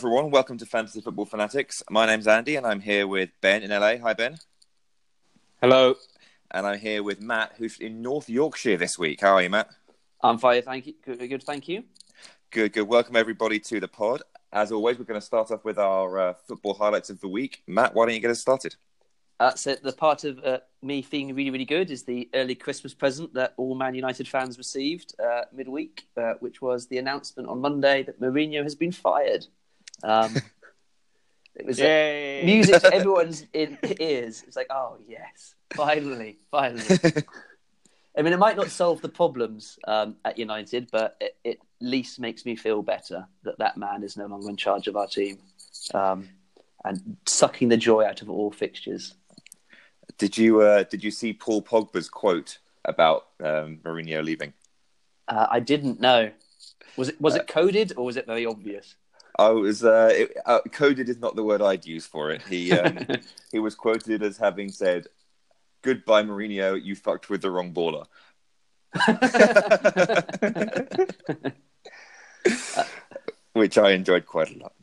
everyone. Welcome to Fantasy Football Fanatics. My name's Andy, and I'm here with Ben in LA. Hi, Ben. Hello. And I'm here with Matt, who's in North Yorkshire this week. How are you, Matt? I'm fine, thank you. Good, good thank you. Good, good. Welcome everybody to the pod. As always, we're going to start off with our uh, football highlights of the week. Matt, why don't you get us started? That's it. The part of uh, me feeling really, really good is the early Christmas present that all Man United fans received uh, midweek, uh, which was the announcement on Monday that Mourinho has been fired. Um, it was uh, music to everyone's in- ears. It's like, oh yes, finally, finally. I mean, it might not solve the problems um, at United, but it, it, at least makes me feel better that that man is no longer in charge of our team um, and sucking the joy out of all fixtures. Did you uh, did you see Paul Pogba's quote about um, Mourinho leaving? Uh, I didn't know. Was it was it uh, coded or was it very obvious? I was uh, it, uh, coded is not the word I'd use for it. He um, he was quoted as having said, "Goodbye, Mourinho. You fucked with the wrong baller." Which I enjoyed quite a lot.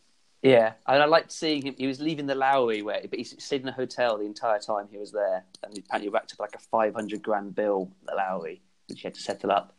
Yeah, and I liked seeing him. He was leaving the Lowry way, but he stayed in a hotel the entire time he was there, and he apparently racked up like a five hundred grand bill at the Lowry, which he had to settle up.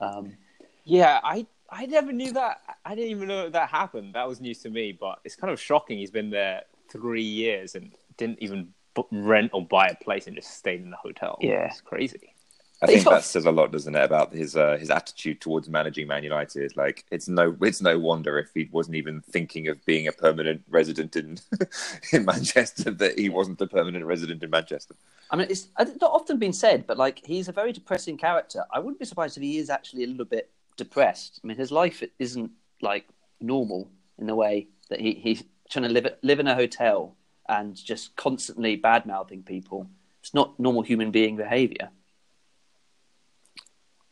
Um, yeah, I I never knew that. I didn't even know that happened. That was news to me, but it's kind of shocking. He's been there three years and didn't even rent or buy a place and just stayed in the hotel. Yeah, it's crazy. I think that says a lot, doesn't it, about his uh, his attitude towards managing Man United? Like, it's no it's no wonder if he wasn't even thinking of being a permanent resident in in Manchester that he wasn't a permanent resident in Manchester. I mean, it's not often been said, but like he's a very depressing character. I wouldn't be surprised if he is actually a little bit depressed. I mean, his life isn't like normal in the way that he, he's trying to live live in a hotel and just constantly bad mouthing people. It's not normal human being behavior.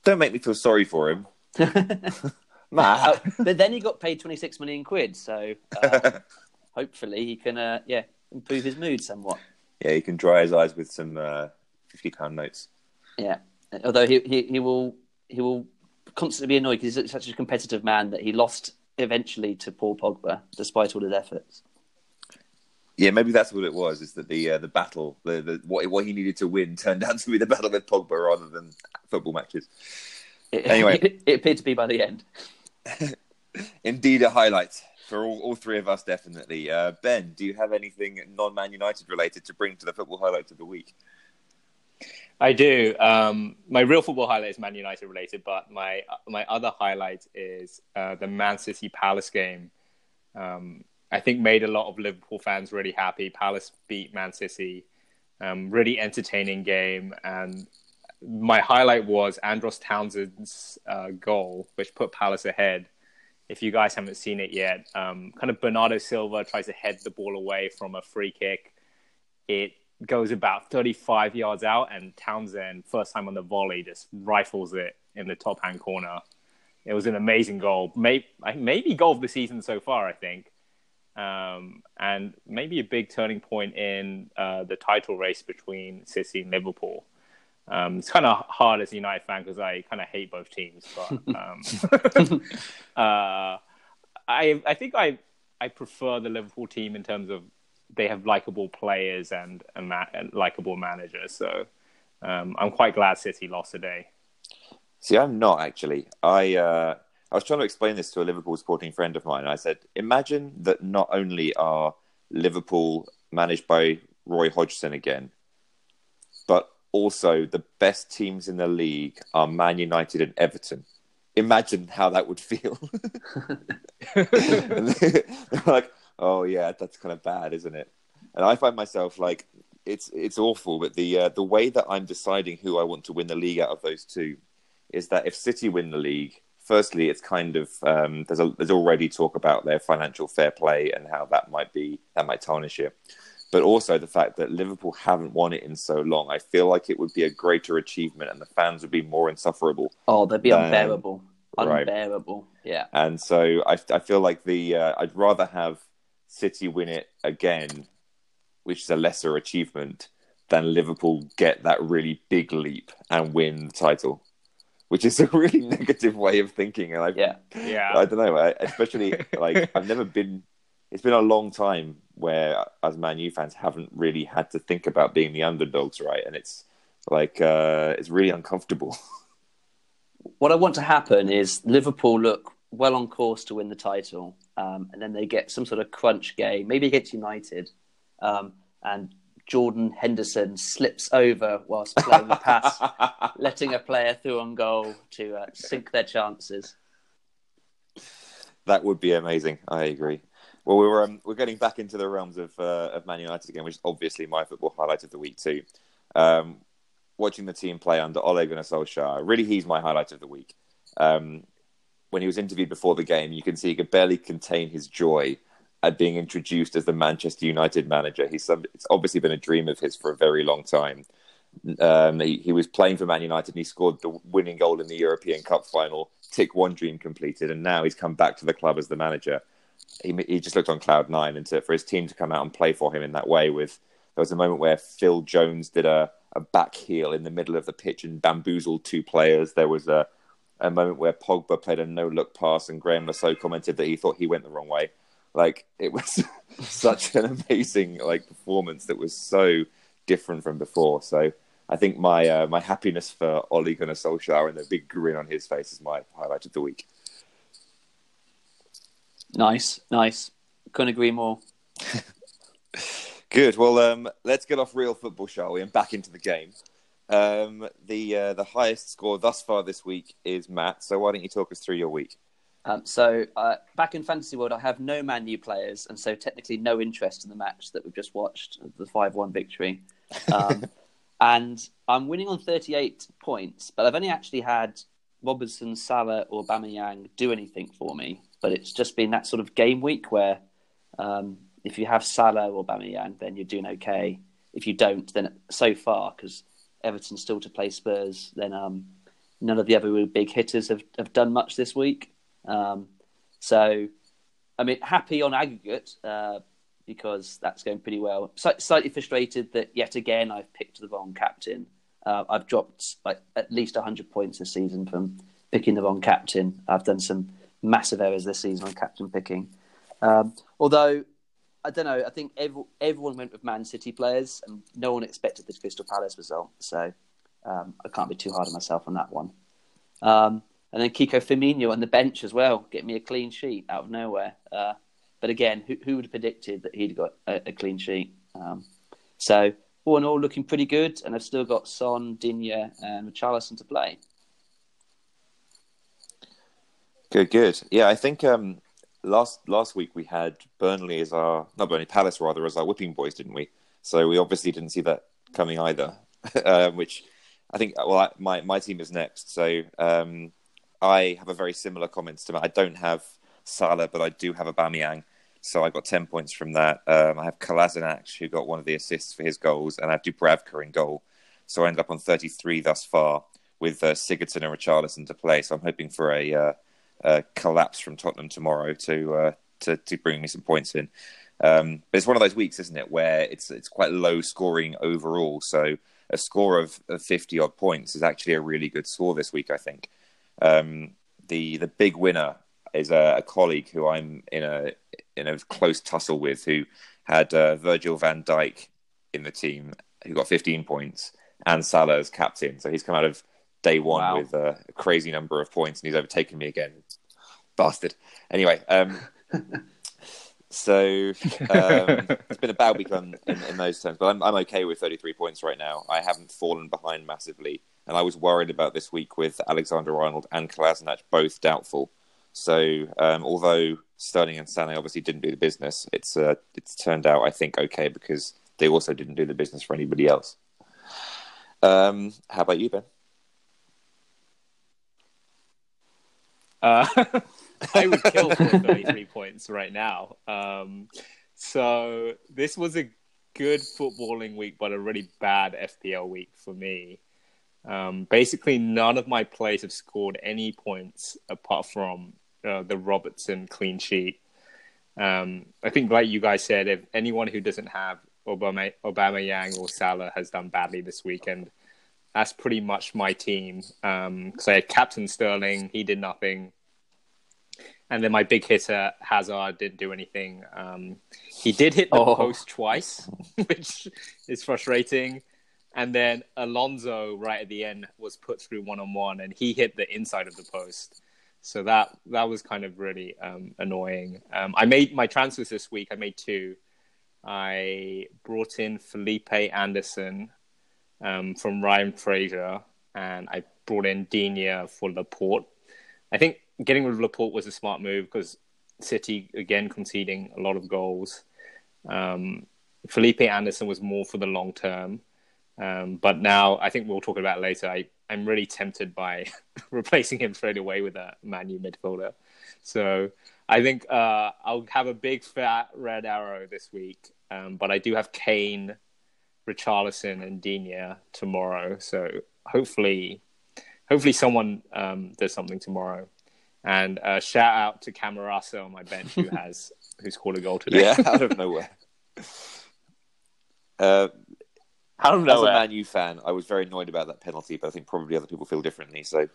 Don't make me feel sorry for him. Matt. Uh, but then he got paid 26 million quid, so uh, hopefully he can, uh, yeah, improve his mood somewhat. Yeah, he can dry his eyes with some uh, 50 pound notes. Yeah, although he, he, he will he will constantly be annoyed because he's such a competitive man that he lost eventually to Paul Pogba, despite all his efforts. Yeah, maybe that's what it was. Is that the uh, the battle, the, the what what he needed to win turned out to be the battle with Pogba rather than football matches. It, anyway, it, it appeared to be by the end. Indeed, a highlight for all, all three of us, definitely. Uh, ben, do you have anything non-Man United related to bring to the football highlights of the week? I do. Um, my real football highlight is Man United related, but my my other highlight is uh, the Man City Palace game. Um, I think made a lot of Liverpool fans really happy. Palace beat Man City, um, really entertaining game, and my highlight was Andros Townsend's uh, goal, which put Palace ahead. If you guys haven't seen it yet, um, kind of Bernardo Silva tries to head the ball away from a free kick. It goes about 35 yards out, and Townsend, first time on the volley, just rifles it in the top hand corner. It was an amazing goal, maybe, maybe goal of the season so far, I think um, and maybe a big turning point in uh, the title race between City and Liverpool. Um, it's kind of hard as a United fan because I kind of hate both teams, but um, uh, I I think I I prefer the Liverpool team in terms of they have likable players and a ma- likable managers. So um, I'm quite glad City lost today. See, I'm not actually. I uh, I was trying to explain this to a Liverpool supporting friend of mine. I said, imagine that not only are Liverpool managed by Roy Hodgson again, but also the best teams in the league are Man United and Everton. Imagine how that would feel. like, oh yeah, that's kind of bad, isn't it? And I find myself like, it's it's awful, but the uh, the way that I'm deciding who I want to win the league out of those two is that if City win the league, firstly, it's kind of um, there's a, there's already talk about their financial fair play and how that might be that might tarnish it, but also the fact that Liverpool haven't won it in so long. I feel like it would be a greater achievement, and the fans would be more insufferable. Oh, they'd be than, unbearable, unbearable. Right. Yeah, and so I I feel like the uh, I'd rather have City win it again, which is a lesser achievement, than Liverpool get that really big leap and win the title which is a really negative way of thinking. And I, yeah, yeah, I don't know. I, especially like I've never been it's been a long time where as Man U fans haven't really had to think about being the underdogs, right? And it's like uh, it's really uncomfortable. What I want to happen is Liverpool look well on course to win the title, um, and then they get some sort of crunch game, maybe against United, um, and Jordan Henderson slips over whilst playing the pass, letting a player through on goal to uh, sink their chances. That would be amazing. I agree. Well, we are um, we're getting back into the realms of uh, of Man United again, which is obviously my football highlight of the week too. Um, watching the team play under Ole Gunnar Solskjaer, really, he's my highlight of the week. Um, when he was interviewed before the game, you can see he could barely contain his joy at being introduced as the Manchester United manager. He's some, it's obviously been a dream of his for a very long time. Um, he, he, was playing for Man United and he scored the winning goal in the European Cup final. Tick one dream completed, and now he's come back to the club as the manager. He, he just looked on cloud nine, and to, for his team to come out and play for him in that way, with there was a moment where Phil Jones did a, a back heel in the middle of the pitch and bamboozled two players. There was a, a moment where Pogba played a no look pass, and Graham Saux commented that he thought he went the wrong way. Like it was such an amazing like performance that was so different from before. So I think my uh, my happiness for Ole Gunnar Solskjaer and the big grin on his face is my highlight of the week. Nice, nice. Couldn't agree more. Good. Well, um, let's get off real football, shall we, and back into the game. Um, the uh, the highest score thus far this week is Matt. So why don't you talk us through your week? Um, so uh, back in Fantasy World, I have no Man U players, and so technically no interest in the match that we've just watched, the five-one victory. Um, and I'm winning on 38 points, but I've only actually had Robertson, Salah, or Aubameyang do anything for me. But it's just been that sort of game week where um, if you have Salah or Aubameyang, then you're doing okay. If you don't, then so far because Everton's still to play Spurs, then um, none of the other really big hitters have, have done much this week. Um, so, I mean, happy on aggregate uh, because that's going pretty well. S- slightly frustrated that yet again I've picked the wrong captain. Uh, I've dropped like at least 100 points this season from picking the wrong captain. I've done some massive errors this season on captain picking. Um, although I don't know, I think every, everyone went with Man City players, and no one expected the Crystal Palace result. So um, I can't be too hard on myself on that one. Um, and then Kiko Femenía on the bench as well, get me a clean sheet out of nowhere. Uh, but again, who, who, would have predicted that he'd got a, a clean sheet? Um, so all in all, looking pretty good, and I've still got Son, Digne, and Richarlison to play. Good, good. Yeah, I think um, last last week we had Burnley as our not Burnley Palace rather as our whipping boys, didn't we? So we obviously didn't see that coming either. um, which I think, well, I, my my team is next, so um, I have a very similar comments to that. I don't have Salah, but I do have a Aubameyang. So I got 10 points from that. Um, I have Kolasinac, who got one of the assists for his goals, and I have Dubravka in goal. So I end up on 33 thus far with uh, Sigurdsson and Richarlison to play. So I'm hoping for a, uh, collapse from Tottenham tomorrow to, uh, to, to bring me some points in. Um, but it's one of those weeks, isn't it, where it's it's quite low scoring overall. So a score of, of 50 odd points is actually a really good score this week, I think. Um, the the big winner is a, a, colleague who I'm in a in a close tussle with, who had uh, Virgil Van Dijk in the team, who got 15 points, and Salah as captain. So he's come out of day one wow. with a crazy number of points, and he's overtaken me again. Bastard. Anyway, um, so um, it's been a bad week on, in, in, those terms, but I'm, I'm okay with 33 points right now. I haven't fallen behind massively. And I was worried about this week with Alexander Arnold and Kolasinac both doubtful. So um, although Sterling and Sané obviously didn't do the business, it's uh, it's turned out I think okay because they also didn't do the business for anybody else. Um, how about you, Ben? Uh, I would kill for 33 points right now. Um, so this was a good footballing week, but a really bad FPL week for me. Um, basically, none of my plays have scored any points apart from uh, the Robertson clean sheet. Um, I think, like you guys said, if anyone who doesn't have Obama, Aubameyang or Salah has done badly this weekend, that's pretty much my team. Because um, I had Captain Sterling, he did nothing. And then my big hitter Hazard didn't do anything. Um, he did hit the Oh. post twice, which is frustrating. And then Alonso right at the end was put through one on one, and he hit the inside of the post. So that that was kind of really um, annoying. Um, I made my transfers this week. I made two. I brought in Felipe Anderson um, from Ryan Fraser, and I brought in Digne for Laporte. I think getting rid of Laporte was a smart move because City again conceding a lot of goals. Um, Felipe Anderson was more for the long term, um, but now I think we'll talk about later. I, I'm really tempted by replacing him straight away with a Man U midfielder. So I think uh, I'll have a big fat red arrow this week, um, but I do have Kane, Richarlison, and Digne tomorrow. So hopefully, hopefully someone um, does something tomorrow. And uh, shout out to Camarasa on my bench who has who scored a goal today. Yeah, out of nowhere. Uh, out of nowhere. as a. Man U fan, I was very annoyed about that penalty, but I think probably other people feel differently. So,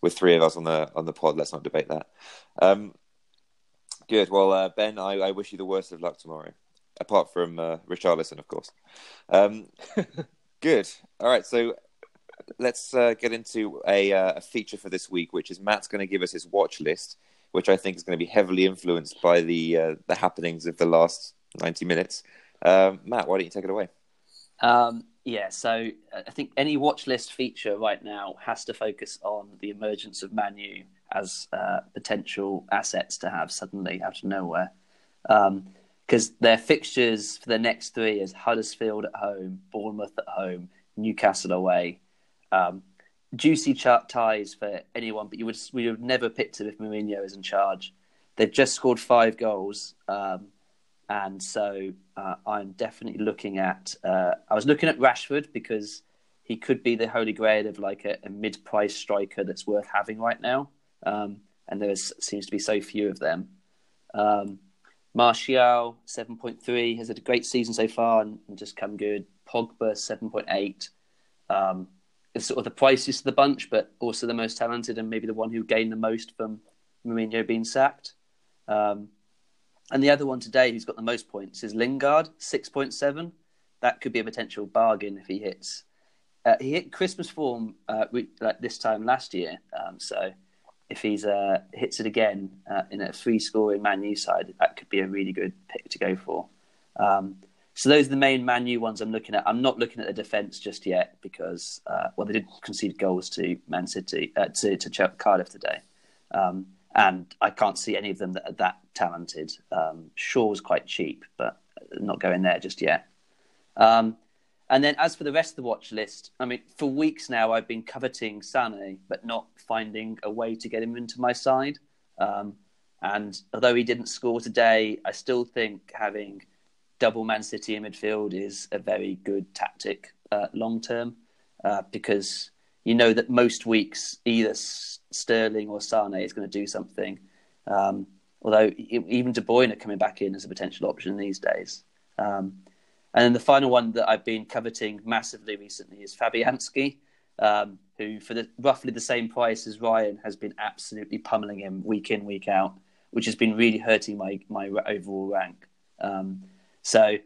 with three of us on the on the pod, let's not debate that. Um, good. Well, uh, Ben, I, I wish you the worst of luck tomorrow. Apart from uh, Richarlison, of course. Um, good. All right. So let's uh, get into a, uh, a feature for this week, which is Matt's going to give us his watch list, which I think is going to be heavily influenced by the uh, the happenings of the last ninety minutes. Um, Matt, why don't you take it away? Um, yeah, so uh, I think any watch list feature right now has to focus on the emergence of Manu as uh, potential assets to have suddenly out of nowhere. Because their fixtures for the next three is Huddersfield at home, Bournemouth at home, Newcastle away. Um, juicy chart ties for anyone, but you would we would never picked it if Mourinho is in charge. They've just scored five goals. Um, and so uh, I'm definitely looking at. Uh, I was looking at Rashford because he could be the holy grail of like a, a mid-price striker that's worth having right now, um, and there is, seems to be so few of them. Um, Martial seven point three has had a great season so far and, and just come good. Pogba seven point eight. Um, it's sort of the priciest of the bunch, but also the most talented and maybe the one who gained the most from Mourinho being sacked. Um, and the other one today, who's got the most points, is Lingard, six point seven. That could be a potential bargain if he hits. Uh, he hit Christmas form uh, re- like this time last year, um, so if he's uh, hits it again uh, in a free scoring Man U side, that could be a really good pick to go for. Um, so those are the main Man U ones I'm looking at. I'm not looking at the defence just yet because uh, well, they did concede goals to Man City uh, to to Cardiff today. Um, and I can't see any of them that are that talented. Um, Shaw's quite cheap, but not going there just yet. Um, and then as for the rest of the watch list, I mean, for weeks now I've been coveting Sane, but not finding a way to get him into my side. Um, and although he didn't score today, I still think having double Man City in midfield is a very good tactic uh, long term uh, because you know that most weeks either Sterling or Sane is going to do something. Um, although even De Bruyne coming back in as a potential option these days. Um, and then the final one that I've been coveting massively recently is Fabianski, um, who for the, roughly the same price as Ryan has been absolutely pummeling him week in week out, which has been really hurting my my overall rank. Um, so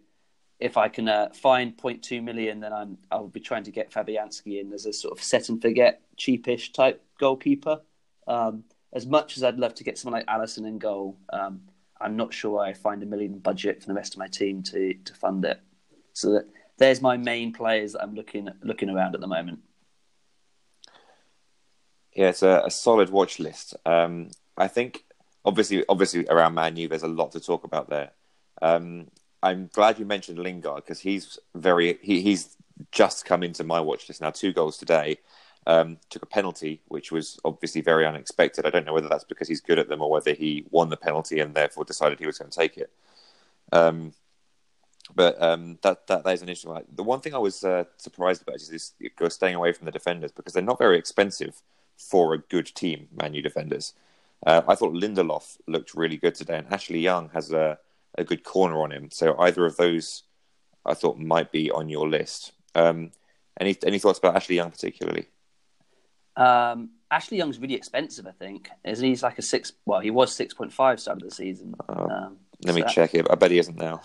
if I can uh, find 0.2 million, then I'm I'll be trying to get Fabianski in as a sort of set and forget cheapish type goalkeeper. Um, as much as I'd love to get someone like Alisson in goal, um, I'm not sure I find a million budget for the rest of my team to to fund it. So that there's my main players that I'm looking looking around at the moment. Yeah, it's a, a solid watch list. Um, I think obviously, obviously around Man U, there's a lot to talk about there. Um, I'm glad you mentioned Lingard because he's very he, he's just come into my watch list now. Two goals today. Um, took a penalty, which was obviously very unexpected. I don't know whether that's because he's good at them or whether he won the penalty and therefore decided he was going to take it. Um, but um, that, that that is an issue. The one thing I was uh, surprised about is this: staying away from the defenders because they're not very expensive for a good team. Man U defenders. Uh, I thought Lindelof looked really good today, and Ashley Young has a a good corner on him. So either of those, I thought might be on your list. Um, any any thoughts about Ashley Young particularly? Um, Ashley Young's really expensive, I think. Isn't he? He's like a six. Well, he was six point five start of the season. Oh, um, Let me so check it. I bet he isn't now.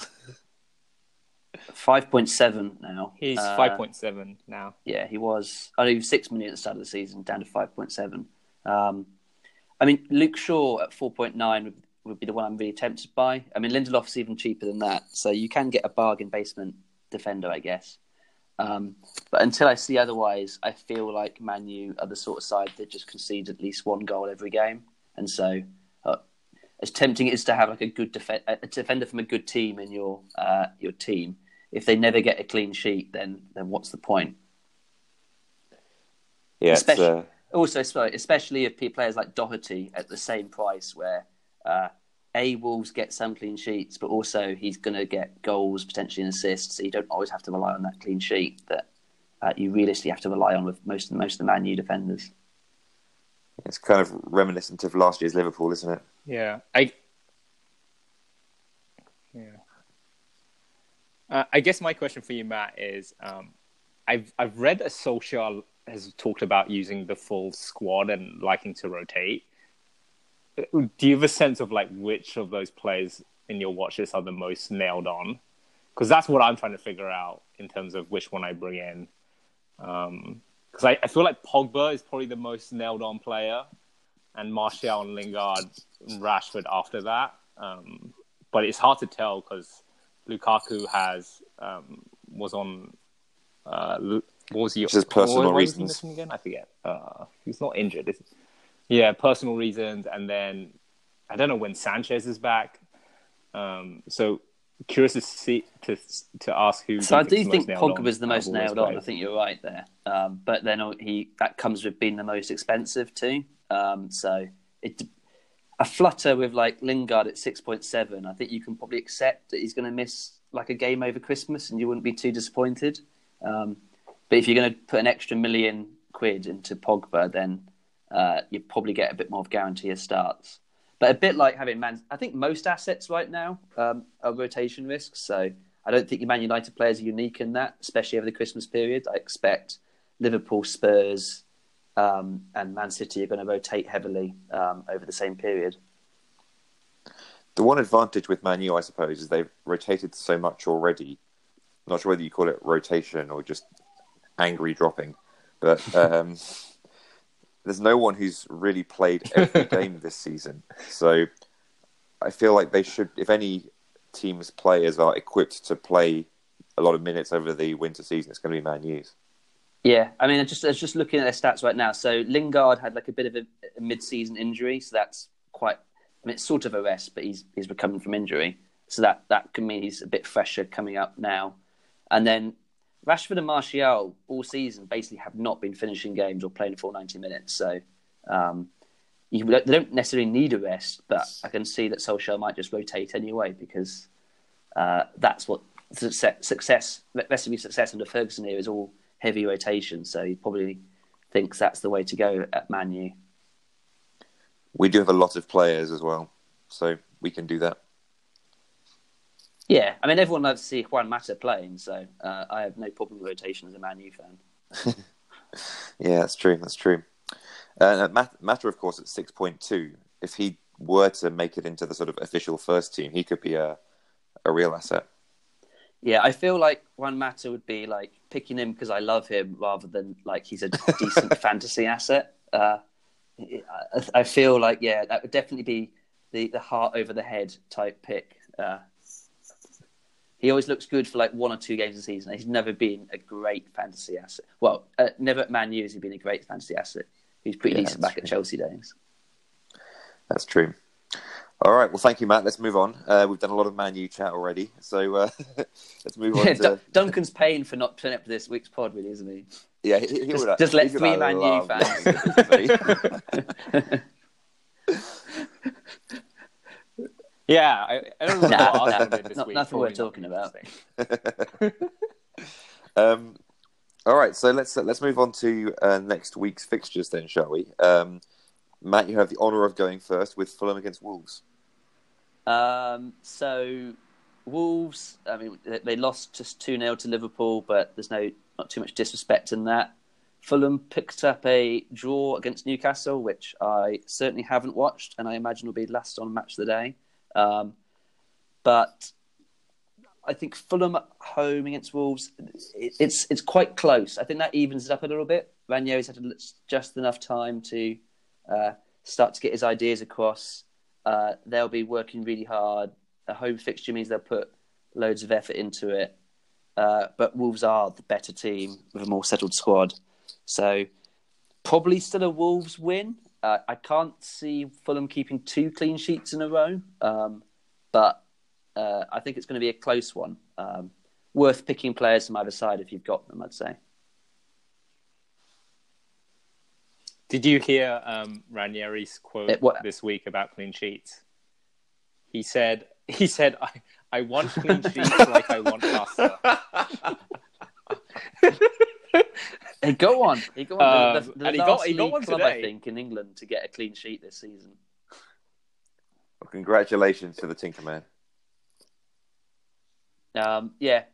Five point seven now. He's Uh, five point seven now. Yeah, he was. I know he was six million at the start of the season, down to five point seven. Um, I mean, Luke Shaw at four point nine would, be the one I'm really tempted by. I mean, Lindelof's even cheaper than that, so you can get a bargain basement defender, I guess. Um, but until I see otherwise, I feel like Manu are the sort of side that just concede at least one goal every game, and so uh, as tempting it is to have like a good def- a defender from a good team in your uh, your team, if they never get a clean sheet, then then what's the point? Yeah, Especially- uh, Also, sorry, especially if players like Doherty at the same price, where uh, a Wolves get some clean sheets, but also he's going to get goals, potentially and assists. So you don't always have to rely on that clean sheet that uh, you realistically have to rely on with most most of the Man U defenders. it's kind of reminiscent of last year's Liverpool, isn't it? Yeah, I. Yeah. Uh, I guess my question for you, Matt, is um, I've I've read that Solskjaer has talked about using the full squad and liking to rotate. Do you have a sense of like which of those players in your watch list are the most nailed on? Because that's what I'm trying to figure out in terms of which one I bring in. Because I, I feel like Pogba is probably the most nailed on player, and Martial and Lingard, and Rashford after that. Um, but it's hard to tell because Lukaku has um, was on. Uh, what was he? Just personal what was he reasons. again? I forget. Uh, he's not injured. Is he? Yeah, personal reasons, and then I don't know when Sanchez is back. Um, so curious to see to to ask who. So I do think most nailed on Pogba is the most out of all those nailed on. I think you're right there. Um, but then he that comes with being the most expensive too. Um, so it a flutter with like Lingard at six point seven. I think you can probably accept that he's going to miss like a game over Christmas, and you wouldn't be too disappointed. Um, but if you're going to put an extra million quid into Pogba, then uh, you probably get a bit more of guarantee of starts. But a bit like having Man, I think most assets right now um, are rotation risks. So I don't think your Man United players are unique in that, especially over the Christmas period. I expect Liverpool, Spurs, um, and Man City are going to rotate heavily um, over the same period. The one advantage with Man U, I suppose, is they've rotated so much already. I'm not sure whether you call it rotation or just angry dropping, but um, there's no one who's really played every game this season. So I feel like they should, if any team's players are equipped to play a lot of minutes over the winter season, it's going to be Man U's. Yeah, I mean, I just I was just looking at their stats right now. So Lingard had like a bit of a, a mid-season injury, so that's quite. I mean, it's sort of a rest, but he's he's recovering from injury, so that that can mean he's a bit fresher coming up now. And then Rashford and Martial all season basically have not been finishing games or playing full ninety minutes. So um, you, they don't necessarily need a rest, but I can see that Solskjaer might just rotate anyway because uh, that's what success, success recipe success under Ferguson here is all heavy rotation. So he probably thinks that's the way to go at Man U. We do have a lot of players as well, so we can do that. Yeah, I mean everyone loves to see Juan Mata playing, so uh, I have no problem with rotation as a Man U fan. Yeah, that's true. That's true. Uh, Mat- Mata, of course, at six point two. If he were to make it into the sort of official first team, he could be a a real asset. Yeah, I feel like Juan Mata would be like picking him because I love him rather than like he's a decent fantasy asset. Uh, I, I feel like yeah, that would definitely be the, the heart over the head type pick. Uh, he always looks good for like one or two games a season. He's never been a great fantasy asset. Well, uh, never at Man U has he been a great fantasy asset. He's pretty Yeah, decent back at. Chelsea days. That's true. All right. Well, thank you, Matt. Let's move on. Uh, we've done a lot of Man U chat already, so uh, let's move on. Yeah, to, Dun- Duncan's paying for not turning up to this week's pod, really, isn't he? yeah, he, he Just- would, just let three Man U fans- listening to this, Yeah, I, I don't know Nah, what nah, Arsenal did this not- week. nothing Probably worth talking about. Um, all right, so let's let's move on to uh, next week's fixtures then, shall we? Um, Matt, you have the honour of going first with Fulham against Wolves. Um, so Wolves, I mean, they- they lost just two 0 to Liverpool, but there's no not too much disrespect in that. Fulham picked up a draw against Newcastle, which I certainly haven't watched, and I imagine will be last on match of the day. Um, but I think Fulham at home against Wolves, it, it's it's quite close. I think that evens it up a little bit. Ranieri's had just enough time to uh, start to get his ideas across. Uh, they'll be working really hard. A home fixture means they'll put loads of effort into it. Uh, but Wolves are the better team with a more settled squad. So probably still a Wolves win. Uh, I can't see Fulham keeping two clean sheets in a row, um, but uh, I think it's going to be a close one. Um, worth picking players from either side if you've got them, I'd say. Did you hear um, Ranieri's quote it, this week about clean sheets? He said, "He said I, I want clean sheets like I want pasta." Hey, go on. He go on. Um, the, the, the and he got, he got one club, today. I think, in England to get a clean sheet this season. Well, congratulations to the Tinkerman. Um, yeah,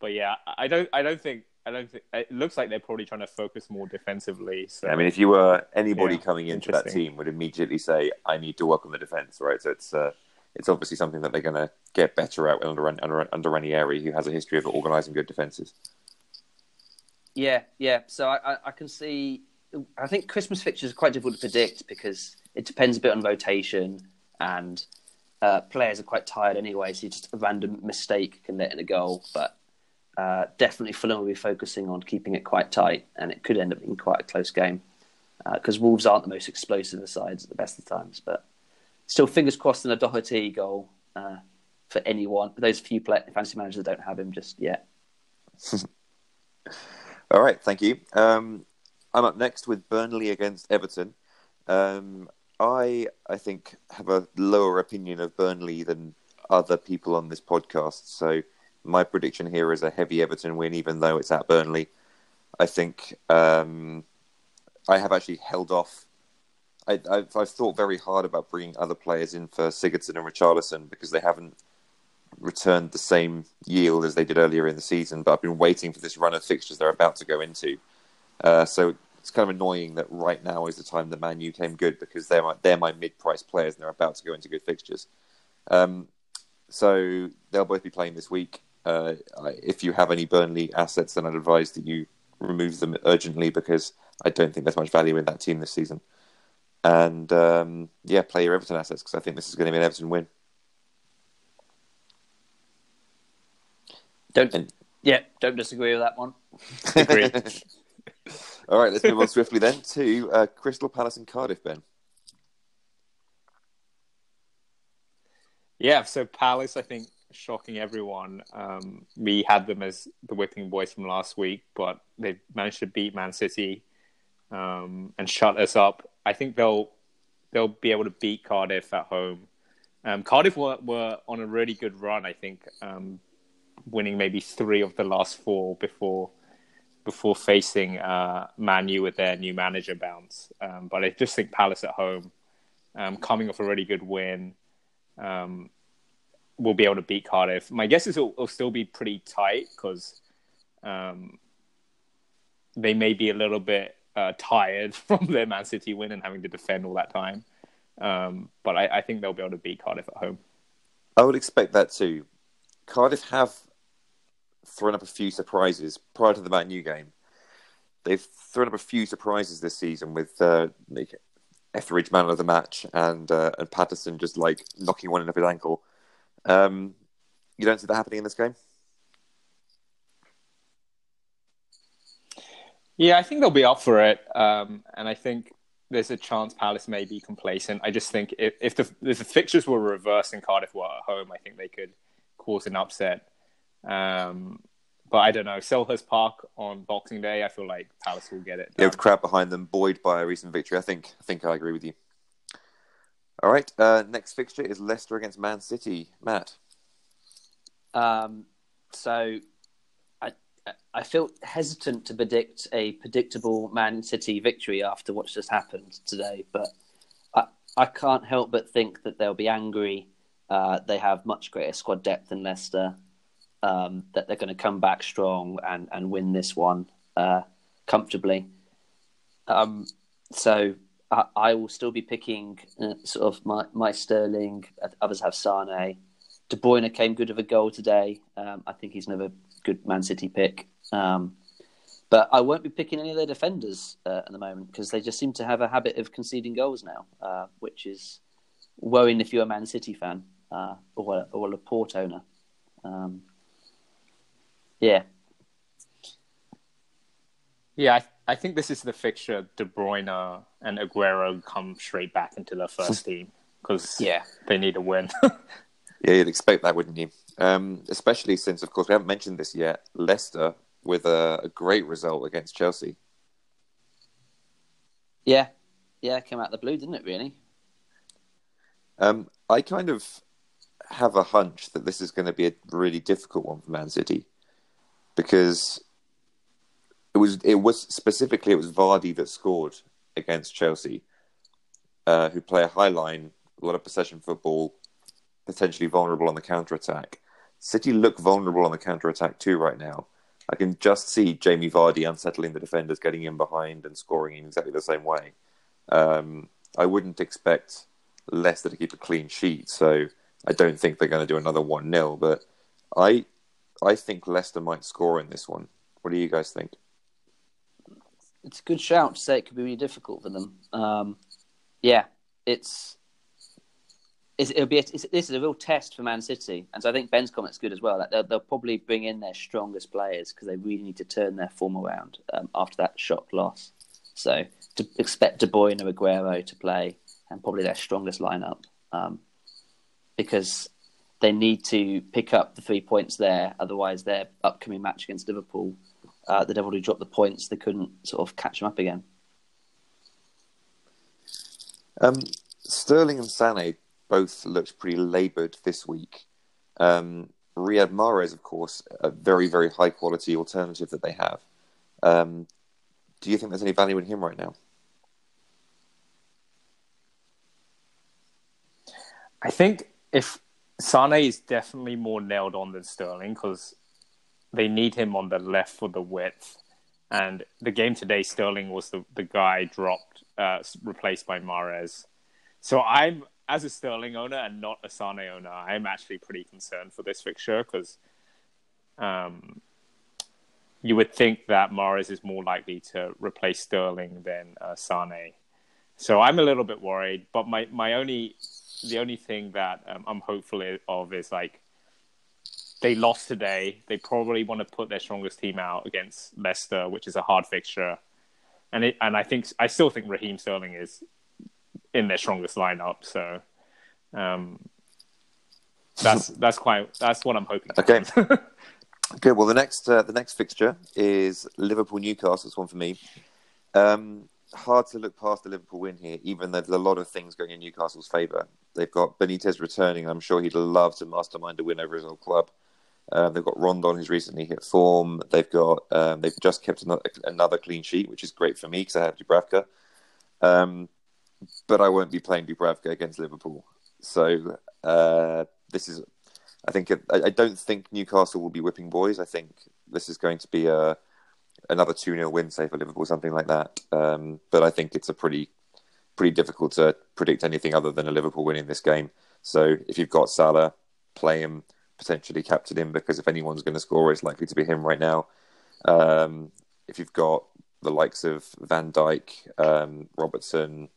but yeah, I don't. I don't think. I don't think it looks like they're probably trying to focus more defensively. So. I mean, if you were anybody yeah, coming into that team, would immediately say, "I need to work on the defense." Right. So it's uh, it's obviously something that they're going to get better at under under under Ranieri, who has a history of organising good defenses. Yeah, yeah. So I, I, I, can see. I think Christmas fixtures are quite difficult to predict because it depends a bit on rotation and uh, players are quite tired anyway. So just a random mistake can let in a goal. But uh, definitely Fulham will be focusing on keeping it quite tight, and it could end up being quite a close game because uh, Wolves aren't the most explosive of sides at the best of times. But still, fingers crossed in a Doherty goal uh, for anyone. Those few fantasy managers that don't have him just yet. All right, thank you. Um, I'm up next with Burnley against Everton. Um, I I think have a lower opinion of Burnley than other people on this podcast. So my prediction here is a heavy Everton win, even though it's at Burnley. I think um, I have actually held off. I, have I've thought very hard about bringing other players in for Sigurdsson and Richarlison because they haven't returned the same yield as they did earlier in the season, but I've been waiting for this run of fixtures they're about to go into. Uh, so it's kind of annoying that right now is the time that Man U came good because they're my, they're my mid-price players and they're about to go into good fixtures. Um, so they'll both be playing this week. Uh, if you have any Burnley assets, then I'd advise that you remove them urgently because I don't think there's much value in that team this season. And um, yeah, play your Everton assets because I think this is going to be an Everton win. Don't. And... Yeah, don't disagree with that one. Agree. All right, let's move on swiftly then to uh, Crystal Palace and Cardiff, Ben. Yeah, so Palace, I think, shocking everyone. Um, we had them as the whipping boys from last week, but they managed to beat Man City um, and shut us up. I think they'll they'll be able to beat Cardiff at home. Um, Cardiff were, were on a really good run, I think, um, winning maybe three of the last four before before facing uh, Man U with their new manager bounce. Um, but I just think Palace at home, um, coming off a really good win, um, will be able to beat Cardiff. My guess is it'll, it'll still be pretty tight because um, they may be a little bit uh, tired from their Man City win and having to defend all that time. Um, but I, I think they'll be able to beat Cardiff at home. I would expect that too. Cardiff have thrown up a few surprises prior to the Man U game. They've thrown up a few surprises this season with uh, Etheridge man of the match and uh, and Paterson just like knocking one in off his ankle. Um, you don't see that happening in this game. Yeah, I think they'll be up for it, um, and I think there's a chance Palace may be complacent. I just think if, if the if the fixtures were reversed and Cardiff were at home, I think they could cause an upset. Um, but I don't know. Selhurst Park on Boxing Day, I feel like Palace will get it. Yeah, with crowd behind them, buoyed by a recent victory. I think. I think I agree with you. All right. Uh, next fixture is Leicester against Man City. Matt. Um, so, I feel hesitant to predict a predictable Man City victory after what's just happened today, but I I can't help but think that they'll be angry. Uh, they have much greater squad depth than Leicester. um, that they're going to come back strong and, and win this one uh, comfortably. Um, so I, I, will still be picking uh, sort of my, my Sterling. Others have Sane. De Bruyne came good of a goal today. Um, I think he's another good Man City pick. Um, but I won't be picking any of their defenders uh, at the moment because they just seem to have a habit of conceding goals now, uh, which is worrying if you're a Man City fan uh, or, a, or a Laporte owner. Um, yeah. Yeah, I, I, think this is the fixture De Bruyne and Aguero come straight back into the first team because yeah. they need a win. yeah, you'd expect that, wouldn't you? Um, especially since, of course, we haven't mentioned this yet. Leicester with a, a great result against Chelsea. Yeah, yeah, came out the blue, didn't it? Really. Um, I kind of have a hunch that this is going to be a really difficult one for Man City because it was it was specifically it was Vardy that scored against Chelsea, uh, who play a high line, a lot of possession football, potentially vulnerable on the counter attack. City look vulnerable on the counter attack too right now. I can just see Jamie Vardy unsettling the defenders, getting in behind and scoring in exactly the same way. Um, I wouldn't expect Leicester to keep a clean sheet, so I don't think they're going to do another one 0 But I, I think Leicester might score in this one. What do you guys think? It's a good shout to say it could be really difficult for them. Um, yeah, it's it'll be a, this is a real test for Man City, and so I think Ben's comment's good as well. Like they'll, they'll, probably bring in their strongest players because they really need to turn their form around um, after that shock loss. So to expect De Bruyne or Aguero to play, and probably their strongest lineup, um, because they need to pick up the three points there. Otherwise, their upcoming match against Liverpool, uh, they've already dropped the points. They couldn't sort of catch them up again. Um, Sterling and Sané both looked pretty laboured this week. Um, Riyad Mahrez, of course, a very, very high quality alternative that they have. Um, do you think there's any value in him right now? I think if Sane is definitely more nailed on than Sterling because they need him on the left for the width. And the game today, Sterling was the, the guy dropped, uh, replaced by Mahrez. So I'm as a Sterling owner and not a Sane owner, I'm actually pretty concerned for this fixture because um, you would think that Mahrez is more likely to replace Sterling than uh, Sane. So I'm a little bit worried. But my, my only the only thing that um, I'm hopeful of is like they lost today. They probably want to put their strongest team out against Leicester, which is a hard fixture. And it, and I think I still think Raheem Sterling is in their strongest lineup. So um, that's that's quite that's what I'm hoping. Okay. okay. Well, the next uh, the next fixture is Liverpool Newcastle. It's one for me. Um, hard to look past the Liverpool win here, even though there's a lot of things going in Newcastle's favour. They've got Benitez returning. I'm sure he'd love to mastermind a win over his old club. Uh, they've got Rondon, who's recently hit form. They've got um, they've just kept another, another, clean sheet, which is great for me because I have Dubravka. Um, but I won't be playing Dubravka against Liverpool. So uh, this is, I think, I, don't think Newcastle will be whipping boys. I think this is going to be a another two 0 win, say for Liverpool, something like that. Um, but I think it's a pretty pretty difficult to predict anything other than a Liverpool win in this game. So if you've got Salah, play him, potentially captain him, because if anyone's going to score, it's likely to be him right now. Um, if you've got the likes of Van Dijk, um, Robertson,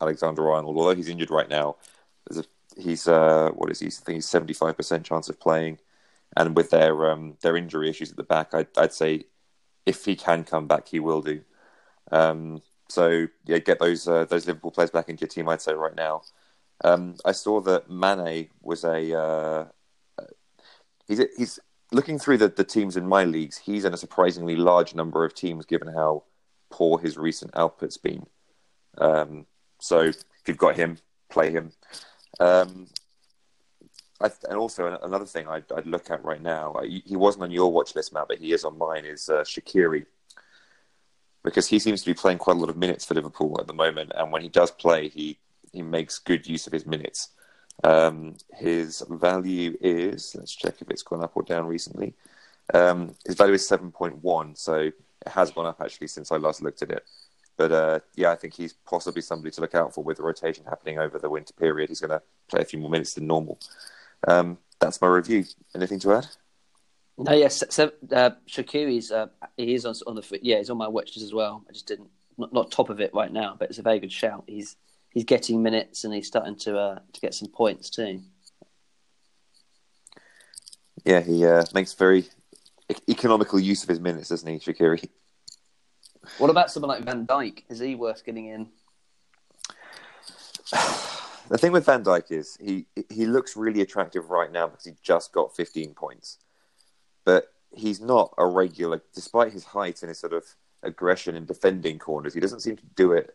Alexander Arnold, although he's injured right now, a, he's uh, what is he? I think he's seventy five percent chance of playing, and with their um, their injury issues at the back, I'd, I'd say if he can come back, he will do. Um, so yeah, get those uh, those Liverpool players back into your team. I'd say right now. Um, I saw that Mane was a uh, he's he's looking through the, the teams in my leagues. He's in a surprisingly large number of teams, given how poor his recent output's been. Um, so if you've got him, play him. Um, I, and also another thing I'd, I'd, look at right now. He wasn't on your watch list, Matt, but he is on mine. Is uh, Shaqiri because he seems to be playing quite a lot of minutes for Liverpool at the moment, and when he does play, he he makes good use of his minutes. Um, his value is let's check if it's gone up or down recently. Um, his value is seven point one, so it has gone up actually since I last looked at it. But uh, yeah, I think he's possibly somebody to look out for with the rotation happening over the winter period. He's going to play a few more minutes than normal. Um, that's my review. Anything to add? No, yes, so, uh, Shaqiri's uh, he is on, on the yeah, he's on my watch list as well. I just didn't not, not top of it right now, but it's a very good shout. He's he's getting minutes and he's starting to uh, to get some points too. Yeah, he uh, makes very economical use of his minutes, doesn't he, Shaqiri? What about someone like Van Dijk? Is he worth getting in? the thing with Van Dijk is he he looks really attractive right now because he just got 15 points, but he's not a regular. Despite his height and his sort of aggression in defending corners, he doesn't seem to do it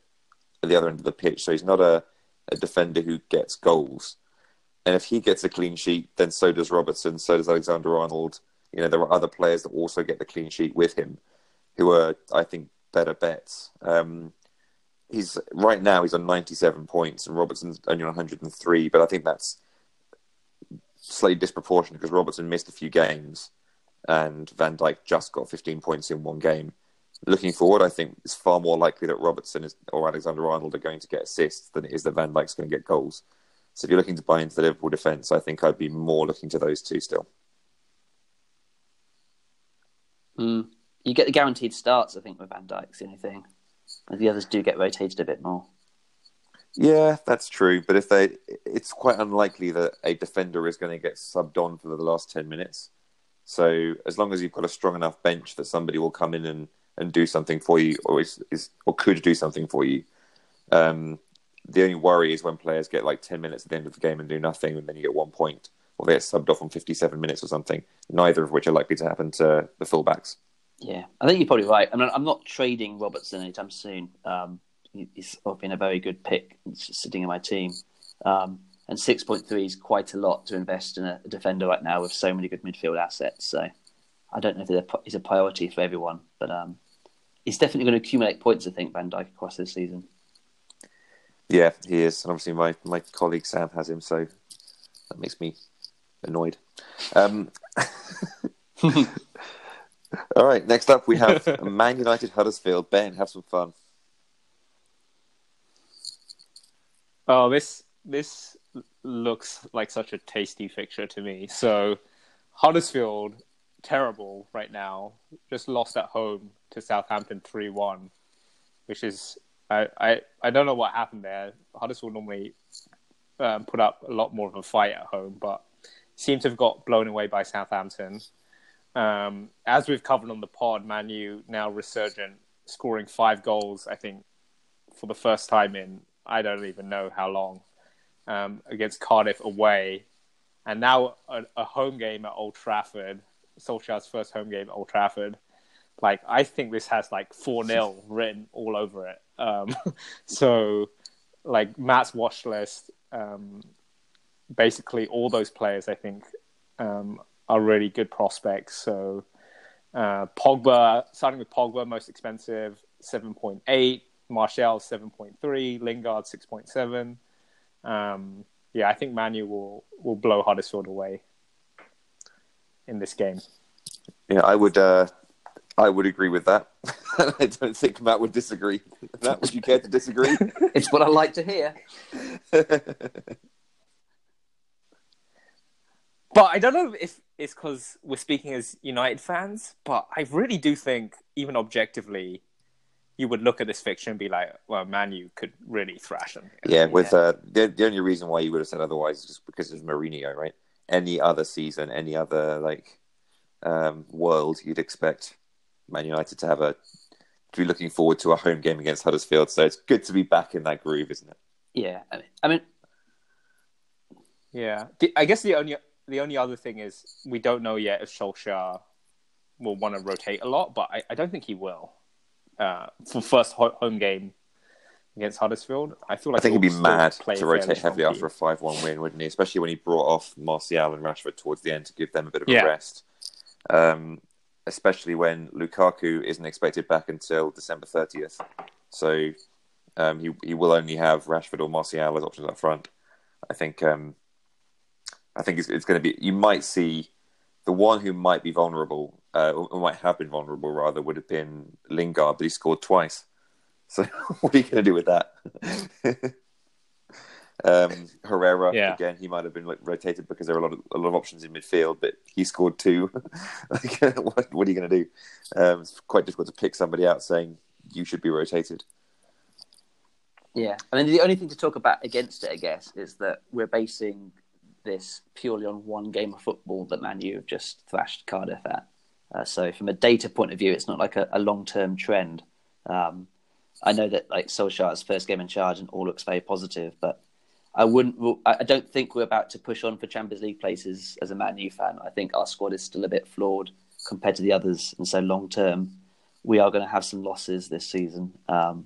at the other end of the pitch. So he's not a, a defender who gets goals. And if he gets a clean sheet, then so does Robertson, so does Alexander Arnold. You know, there are other players that also get the clean sheet with him, who are, I think, better bets. Um, he's right now he's on 97 points, and Robertson's only on 103. But I think that's slightly disproportionate because Robertson missed a few games, and Van Dijk just got 15 points in one game looking forward, I think it's far more likely that Robertson is, or Alexander Arnold are going to get assists than it is that Van Dijk's going to get goals. So if you're looking to buy into the Liverpool defence, I think I'd be more looking to those two still. Mm. You get the guaranteed starts, I think, with Van Dijk's the only thing. The others do get rotated a bit more. Yeah, that's true. But if they, it's quite unlikely that a defender is going to get subbed on for the last ten minutes. So as long as you've got a strong enough bench that somebody will come in and and do something for you, or is, is or could do something for you. Um, the only worry is when players get like ten minutes at the end of the game and do nothing, and then you get one point, or they get subbed off on fifty-seven minutes or something. Neither of which are likely to happen to the fullbacks. Yeah, I think you're probably right. I mean, I'm not trading Robertson anytime soon. Um, he's been a very good pick sitting in my team. Um, and 6.3 is quite a lot to invest in a, defender right now with so many good midfield assets. So I don't know if it's a priority for everyone, but um, he's definitely going to accumulate points. I think Van Dijk across this season. Yeah, he is, and obviously my my colleague Sam has him, so that makes me annoyed. Um, all right, next up we have Man United Huddersfield. Ben, have some fun. Oh, this this looks like such a tasty fixture to me. So Huddersfield terrible right now. Just lost at home to Southampton three one, which is I, I I don't know what happened there. Huddersfield normally um, put up a lot more of a fight at home, but seem to have got blown away by Southampton. Um, as we've covered on the pod, Manu now resurgent, scoring five goals. I think for the first time in I don't even know how long um, against Cardiff away, and now a, a, home game at Old Trafford. Solskjaer's first home game at Old Trafford. Like I think this has like four 0 written all over it. Um, so, like Matt's watch list, um, basically all those players I think um, are really good prospects. So, uh, Pogba, starting with Pogba, most expensive, seven point eight. Martial seven point three. Lingard six point seven. Um, yeah, I think Manu will will blow Huddersfield away in this game. Yeah, I would. Uh, I would agree with that. I don't think Matt would disagree. Matt, would you care to disagree? it's what I like to hear. but I don't know if it's because we're speaking as United fans, but I really do think, even objectively, you would look at this fixture and be like, well, Manu could really thrash them. Yeah, with yeah. Uh, the, the only reason why you would have said otherwise is just because of Mourinho, right? Any other season, any other like um, world, you'd expect Man United to have a to be looking forward to a home game against Huddersfield. So it's good to be back in that groove, isn't it? Yeah, I mean, I mean yeah. I guess the only the only other thing is we don't know yet if Solskjaer will want to rotate a lot, but I, I don't think he will uh, for first home game against Huddersfield. I feel like I think he'd be mad to rotate heavily after a five-one win, wouldn't he? Especially when he brought off Martial and Rashford towards the end to give them a bit of yeah. a rest. Um, especially when Lukaku isn't expected back until December 30th. So um, he he will only have Rashford or Martial as options up front. I think um, I think it's, it's going to be. You might see the one who might be vulnerable, uh, or might have been vulnerable rather, would have been Lingard, but he scored twice. So what are you going to do with that? um, Herrera Yeah. again, he might have been like, rotated because there are a lot of a lot of options in midfield, but he scored two. Like, what, what are you going to do? Um, it's quite difficult to pick somebody out saying you should be rotated. Yeah, I mean the only thing to talk about against it, I guess, is that we're basing this purely on one game of football that Man U have just thrashed Cardiff at. Uh, so from a data point of view, it's not like a, a long term trend. Um, I know that like Solskjaer's first game in charge and all looks very positive, but I wouldn't. I don't think we're about to push on for Champions League places as a Man U fan. I think our squad is still a bit flawed compared to the others, and so long term, we are going to have some losses this season. Um,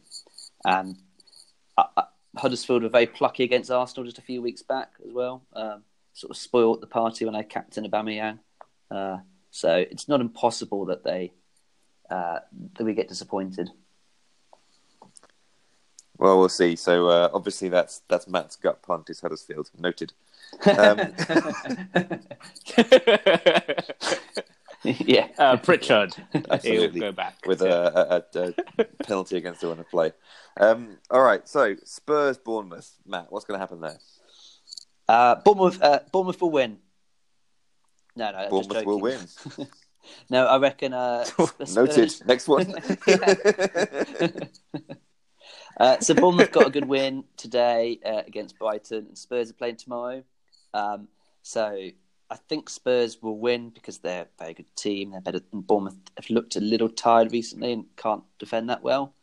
and Huddersfield were very plucky against Arsenal just a few weeks back as well. Um, sort of spoilt the party when I captained Aubameyang. Uh, so it's not impossible that they uh, that we get disappointed. Well, we'll see. So uh, obviously that's that's Matt's gut punt is Huddersfield. Noted. Um, yeah, uh, Pritchard, he'll go back with Yeah. a, a, a penalty against the winner play. Um, all right, so Spurs Bournemouth. Matt, what's going to happen there? uh, Bournemouth. Uh, Bournemouth will win. No, no, I'm just Bournemouth will win. No, I reckon. Uh, the Noted. Next one. Uh, so Bournemouth got a good win today uh, against Brighton, and Spurs are playing tomorrow. Um, so I think Spurs will win because they're a very good team. They're better than Bournemouth. Have looked a little tired recently and can't defend that well.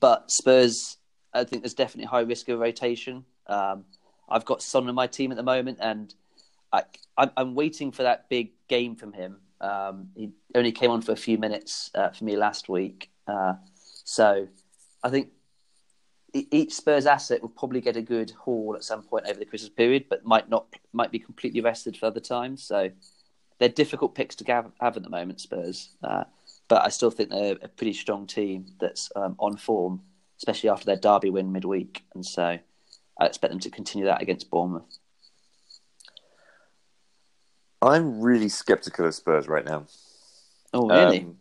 But Spurs, I think there's definitely high risk of rotation. Um, I've got Son in my team at the moment, and I, I'm, I'm waiting for that big game from him. Um, he only came on for a few minutes uh, for me last week, uh, so I think each Spurs asset will probably get a good haul at some point over the Christmas period, but might not might be completely rested for other times. So they're difficult picks to have, have at the moment, Spurs. Uh, but I still think they're a pretty strong team that's um, on form, especially after their derby win midweek, and so I expect them to continue that against Bournemouth. I'm really skeptical of Spurs right now. Oh, really? Um,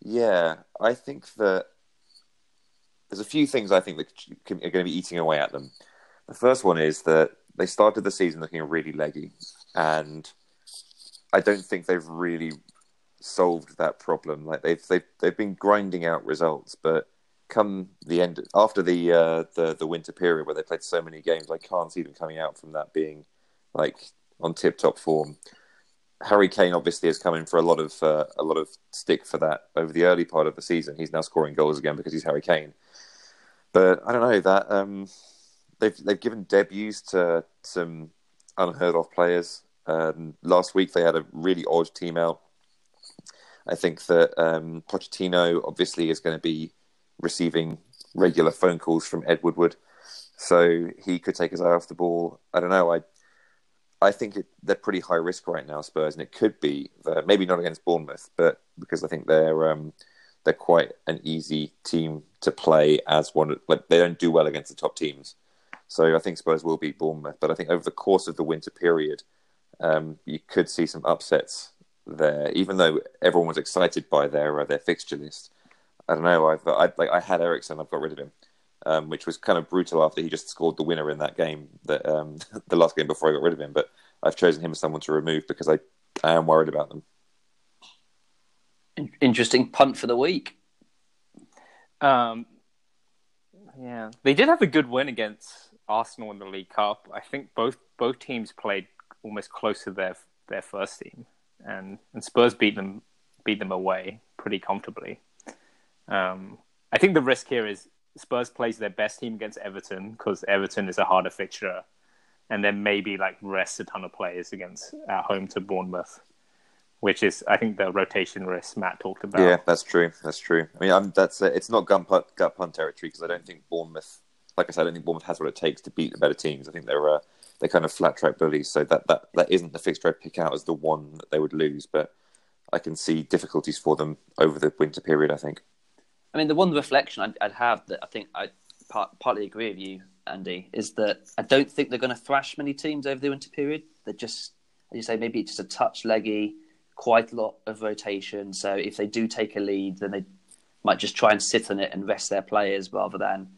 yeah, I think that there's a few things I think that are going to be eating away at them. The first one is that they started the season looking really leggy, and I don't think they've really solved that problem. Like they've they've they've been grinding out results, but come the end after the uh, the the winter period where they played so many games, I can't see them coming out from that being like on tip top form. Harry Kane obviously has come in for a lot of uh, a lot of stick for that over the early part of the season. He's now scoring goals again because he's Harry Kane. But I don't know that um, they've they've given debuts to some unheard of players. Um, last week they had a really odd team out. I think that um, Pochettino obviously is going to be receiving regular phone calls from Ed Woodward, so he could take his eye off the ball. I don't know. I I think it, they're pretty high risk right now, Spurs, and it could be that maybe not against Bournemouth, but because I think they're um, they're quite an easy team to play as one. Like they don't do well against the top teams, so I think Spurs will beat Bournemouth. But I think over the course of the winter period, um, you could see some upsets there. Even though everyone was excited by their uh, their fixture list, I don't know. I've I, like I had Eriksen, I've got rid of him. Um, which was kind of brutal after he just scored the winner in that game, that um, the last game before I got rid of him. But I've chosen him as someone to remove because I, I am worried about them. Interesting punt for the week. Um, yeah, they did have a good win against Arsenal in the League Cup. I think both both teams played almost close to their their first team, and, and Spurs beat them beat them away pretty comfortably. Um, I think the risk here is Spurs plays their best team against Everton because Everton is a harder fixture, and then maybe like rest a ton of players against at home to Bournemouth, which is I think the rotation risk Matt talked about. Yeah, that's true. That's true. I mean, I'm, that's uh, it's not gut punt, gut punt territory because I don't think Bournemouth, like I said, I don't think Bournemouth has what it takes to beat the better teams. I think they're uh, they're kind of flat track bullies, so that, that that isn't the fixture I'd pick out as the one that they would lose. But I can see difficulties for them over the winter period. I think. I mean, the one reflection I'd, I'd have that I think I part, partly agree with you, Andy, is that I don't think they're going to thrash many teams over the winter period. they're just, as you say, maybe it's just a touch leggy, quite a lot of rotation. So if they do take a lead, then they might just try and sit on it and rest their players rather than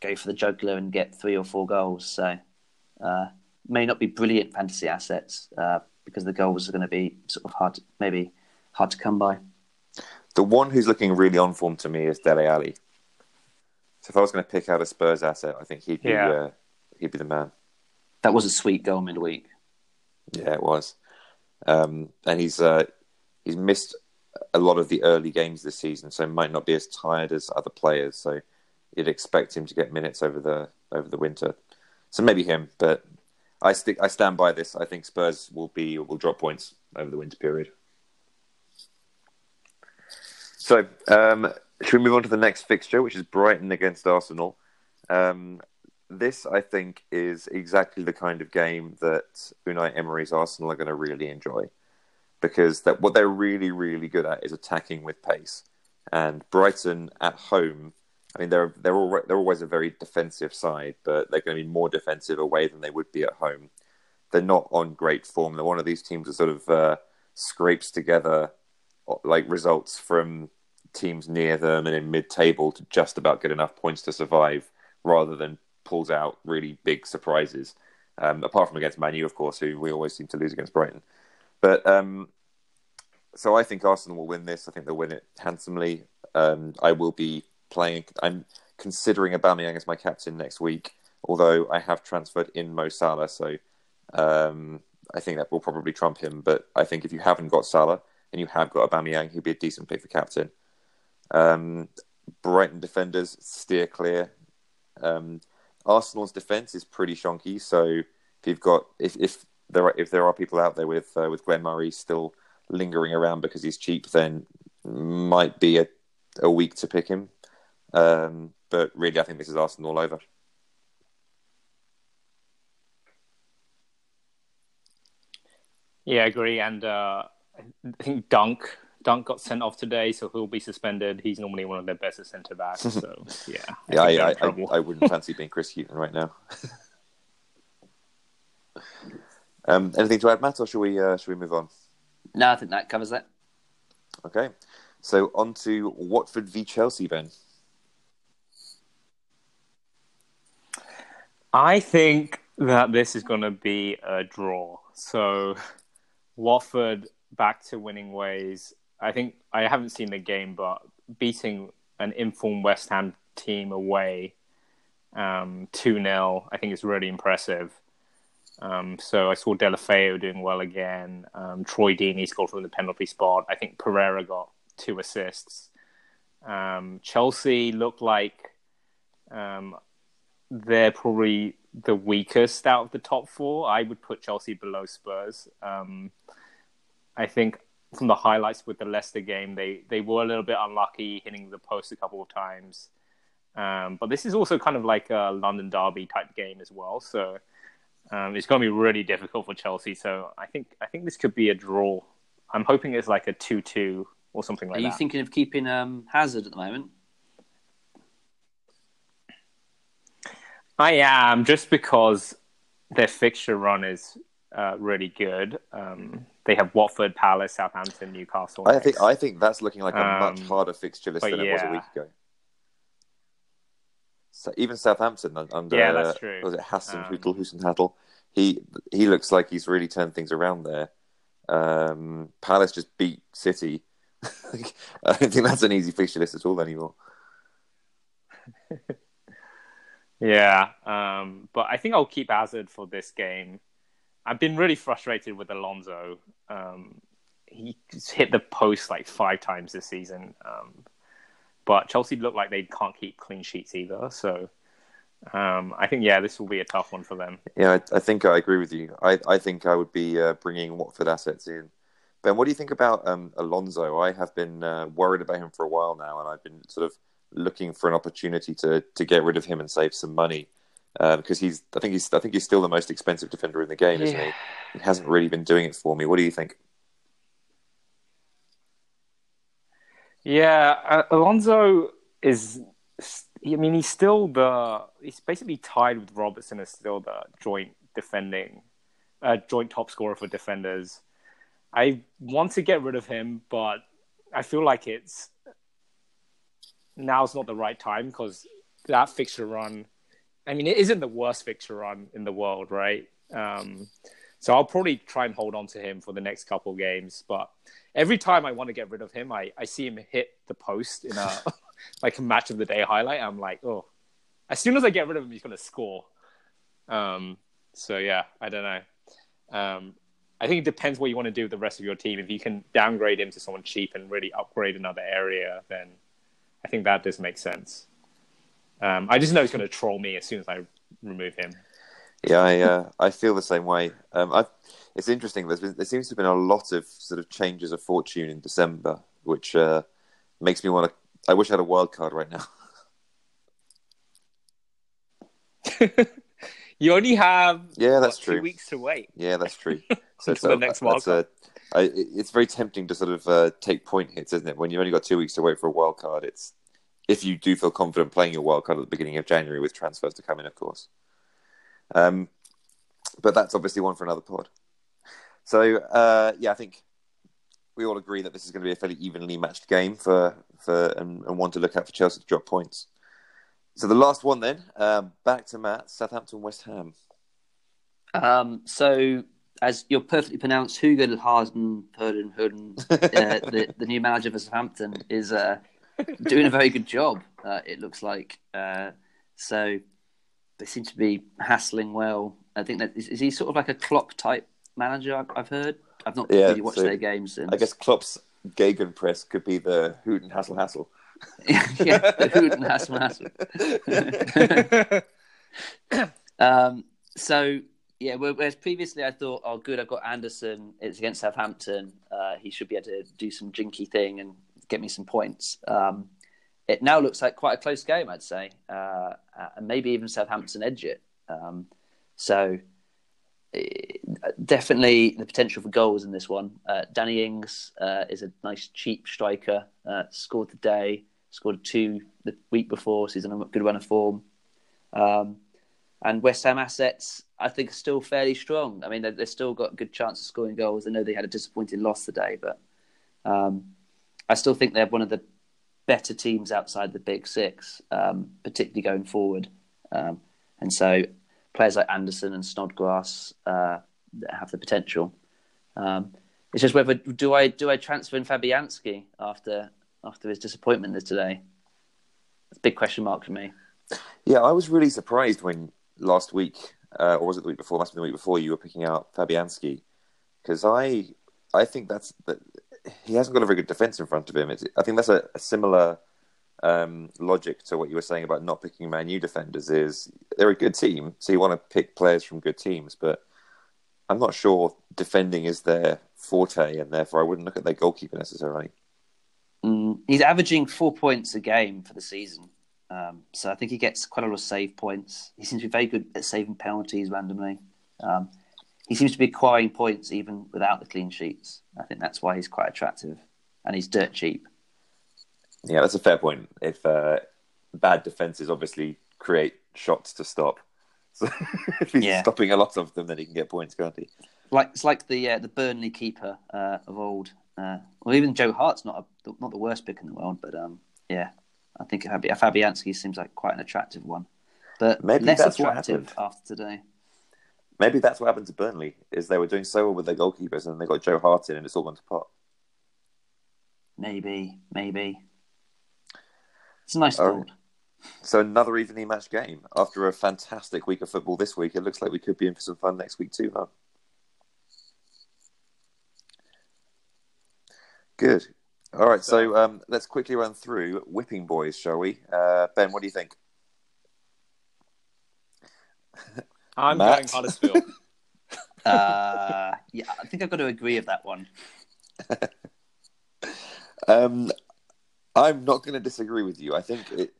go for the juggler and get three or four goals. So uh, may not be brilliant fantasy assets uh, because the goals are going to be sort of hard, to, maybe hard to come by. The one who's looking really on form to me is Dele Alli. So if I was going to pick out a Spurs asset, I think he'd be Yeah. uh, he'd be the man. That was a sweet goal midweek. Yeah, it was. Um, and he's uh, he's missed a lot of the early games this season, so might not be as tired as other players. So you'd expect him to get minutes over the over the winter. So maybe him, but I stick. I stand by this. I think Spurs will be will drop points over the winter period. So um, should we move on to the next fixture, which is Brighton against Arsenal? Um, this, I think, is exactly the kind of game that Unai Emery's Arsenal are going to really enjoy, because that what they're really, really good at is attacking with pace. And Brighton at home, I mean, they're they're all, they're always a very defensive side, but they're going to be more defensive away than they would be at home. They're not on great form. They're one of these teams that sort of uh, scrapes together like results from teams near them and in mid-table to just about get enough points to survive, rather than pulls out really big surprises. Um, apart from against Manu, of course, who we always seem to lose against Brighton. But um, so I think Arsenal will win this. I think they'll win it handsomely. Um, I will be playing. I'm considering Aubameyang as my captain next week, although I have transferred in Mo Salah, so um, I think that will probably trump him. But I think if you haven't got Salah and you have got Aubameyang, he'd be a decent pick for captain. Um, Brighton defenders steer clear. Um, Arsenal's defense is pretty shonky. So if you've got if if there are if there are people out there with uh, with Glenn Murray still lingering around because he's cheap, then might be a a week to pick him. Um, but really, I think this is Arsenal all over. Yeah, I agree. And uh, I think Dunk Dunk got sent off today, so he'll be suspended. He's normally one of their best centre backs. So yeah, I yeah, think I, I. I, I wouldn't fancy being Chris Hughton right now. um, anything to add, Matt, or should we uh, should we move on? No, I think that covers that. Okay, so on to Watford v Chelsea, Ben. I think that this is going to be a draw. So Watford back to winning ways. I think I haven't seen the game, but beating an informed West Ham team away um, 2 0, I think is really impressive. Um, so I saw Deulofeu doing well again. Um, Troy Deeney scored from the penalty spot. I think Pereira got two assists. Um, Chelsea looked like um, they're probably the weakest out of the top four. I would put Chelsea below Spurs. Um, I think from the highlights with the Leicester game, they they were a little bit unlucky hitting the post a couple of times. Um, but this is also kind of like a London derby type game as well, so um, it's going to be really difficult for Chelsea. So I think I think this could be a draw. I'm hoping it's like a two-two or something like that. Are you that. thinking of keeping um, Hazard at the moment? I am just because their fixture run is uh, really good. Um, they have Watford, Palace, Southampton, Newcastle. I next. think I think that's looking like a much Um, harder fixture list but than it was a yeah. week ago. So even Southampton un- under Yeah, that's true. was it Hassan Um, Hüttel, Husenhattel? He he looks like he's really turned things around there. Um, Palace just beat City. I don't think that's an easy fixture list at all anymore. Yeah, um, but I think I'll keep Hazard for this game. I've been really frustrated with Alonso. Um, he hit the post like five times this season, um, but Chelsea look like they can't keep clean sheets either. So um, I think yeah, this will be a tough one for them. Yeah, I, I think I agree with you. I, I think I would be uh, bringing Watford assets in. Ben, what do you think about um, Alonso? I have been uh, worried about him for a while now, and I've been sort of looking for an opportunity to to get rid of him and save some money uh, because he's. I think he's. I think he's still the most expensive defender in the game, isn't he? Yeah. He hasn't really been doing it for me. What do you think? Yeah, uh, Alonso is. I mean, he's still the. He's basically tied with Robertson as still the joint defending a joint top scorer for defenders. I want to get rid of him, but I feel like it's now's not the right time because that fixture run. I mean, it isn't the worst fixture run in the world, right? Um, so I'll probably try and hold on to him for the next couple games. But every time I want to get rid of him, I, I see him hit the post in a like a match of the day highlight. I'm like, oh, as soon as I get rid of him, he's going to score. Um, so yeah, I don't know. Um, I think it depends what you want to do with the rest of your team. If you can downgrade him to someone cheap and really upgrade another area, then I think that does make sense. Um, I just know he's going to troll me as soon as I remove him. Yeah, I uh, I feel the same way. Um, i it's interesting. There's been, there seems to have been a lot of sort of changes of fortune in December, which uh, makes me want to. I wish I had a wild card right now. you only have yeah, that's what, true. Two weeks to wait. Yeah, that's true. So it's the next wild card. A, I, it's very tempting to sort of uh, take point hits, isn't it? When you've only got two weeks to wait for a wild card, it's if you do feel confident playing your wild card at the beginning of January with transfers to come in, of course. Um, but that's obviously one for another pod. So uh, yeah, I think we all agree that this is going to be a fairly evenly matched game for for and, and one to look at for Chelsea to drop points. So the last one then, um, back to Matt, Southampton West Ham. Um, so as you're perfectly pronounced, Hugo Harden Hurden Hurden, uh, the the new manager for Southampton is uh, doing a very good job. Uh, it looks like uh, so they seem to be hassling well. I think that is, is he sort of like a Klopp type manager. I've, I've heard. I've not yeah, really watched so their games. Since. I guess Klopp's Gegenpress could be the Hoot and Hassle Hassle. yeah, the Hoot and Hassle Hassle. um, so yeah, whereas previously I thought, oh, good, I've got Anderson. It's against Southampton. Uh, he should be able to do some jinky thing and get me some points. Um, it now looks like quite a close game, I'd say, uh, and maybe even Southampton edge it. Um, so definitely the potential for goals in this one. Uh, Danny Ings uh, is a nice cheap striker. Uh, scored today, scored two the week before, so he's in a good run of form. Um, and West Ham assets, I think, are still fairly strong. I mean, they've, they've, still got a good chance of scoring goals. I know they had a disappointing loss today, but um, I still think they're one of the better teams outside the big six, um, particularly going forward. Um, and so players like Anderson and Snodgrass uh, have the potential. Um, it's just whether do I do I transfer in Fabianski after after his disappointment today? It's a big question mark for me. Yeah, I was really surprised when last week, uh, or was it the week before? Must have been the week before. You were picking out Fabianski because I I think that's that he hasn't got a very good defense in front of him. It's, I think that's a, a similar um, logic to what you were saying about not picking Man U defenders is they're a good team, so you want to pick players from good teams, but I'm not sure defending is their forte, and therefore I wouldn't look at their goalkeeper necessarily. Mm, he's averaging four points a game for the season, um, so I think he gets quite a lot of save points. He seems to be very good at saving penalties randomly. Um, he seems to be acquiring points even without the clean sheets. I think that's why he's quite attractive, and he's dirt cheap. Yeah, that's a fair point. If uh, bad defenses obviously create shots to stop, so if he's yeah. stopping a lot of them, then he can get points, can't he? Like it's like the uh, the Burnley keeper uh, of old. Uh, well, even Joe Hart's not a, not the worst pick in the world, but um, yeah, I think Fabianski seems like quite an attractive one, but maybe less attractive after today. Maybe that's what happened to Burnley is they were doing so well with their goalkeepers, and they got Joe Hart in, and it's all gone to pot. Maybe, maybe. It's a nice thought. So another evenly matched game. After a fantastic week of football this week, it looks like we could be in for some fun next week too, huh? Good. All right, so um, let's quickly run through whipping boys, shall we? Uh, ben, what do you think? I'm Matt? going Huddersfield. uh, yeah, I think I've got to agree with that one. um, I'm not going to disagree with you. I think it,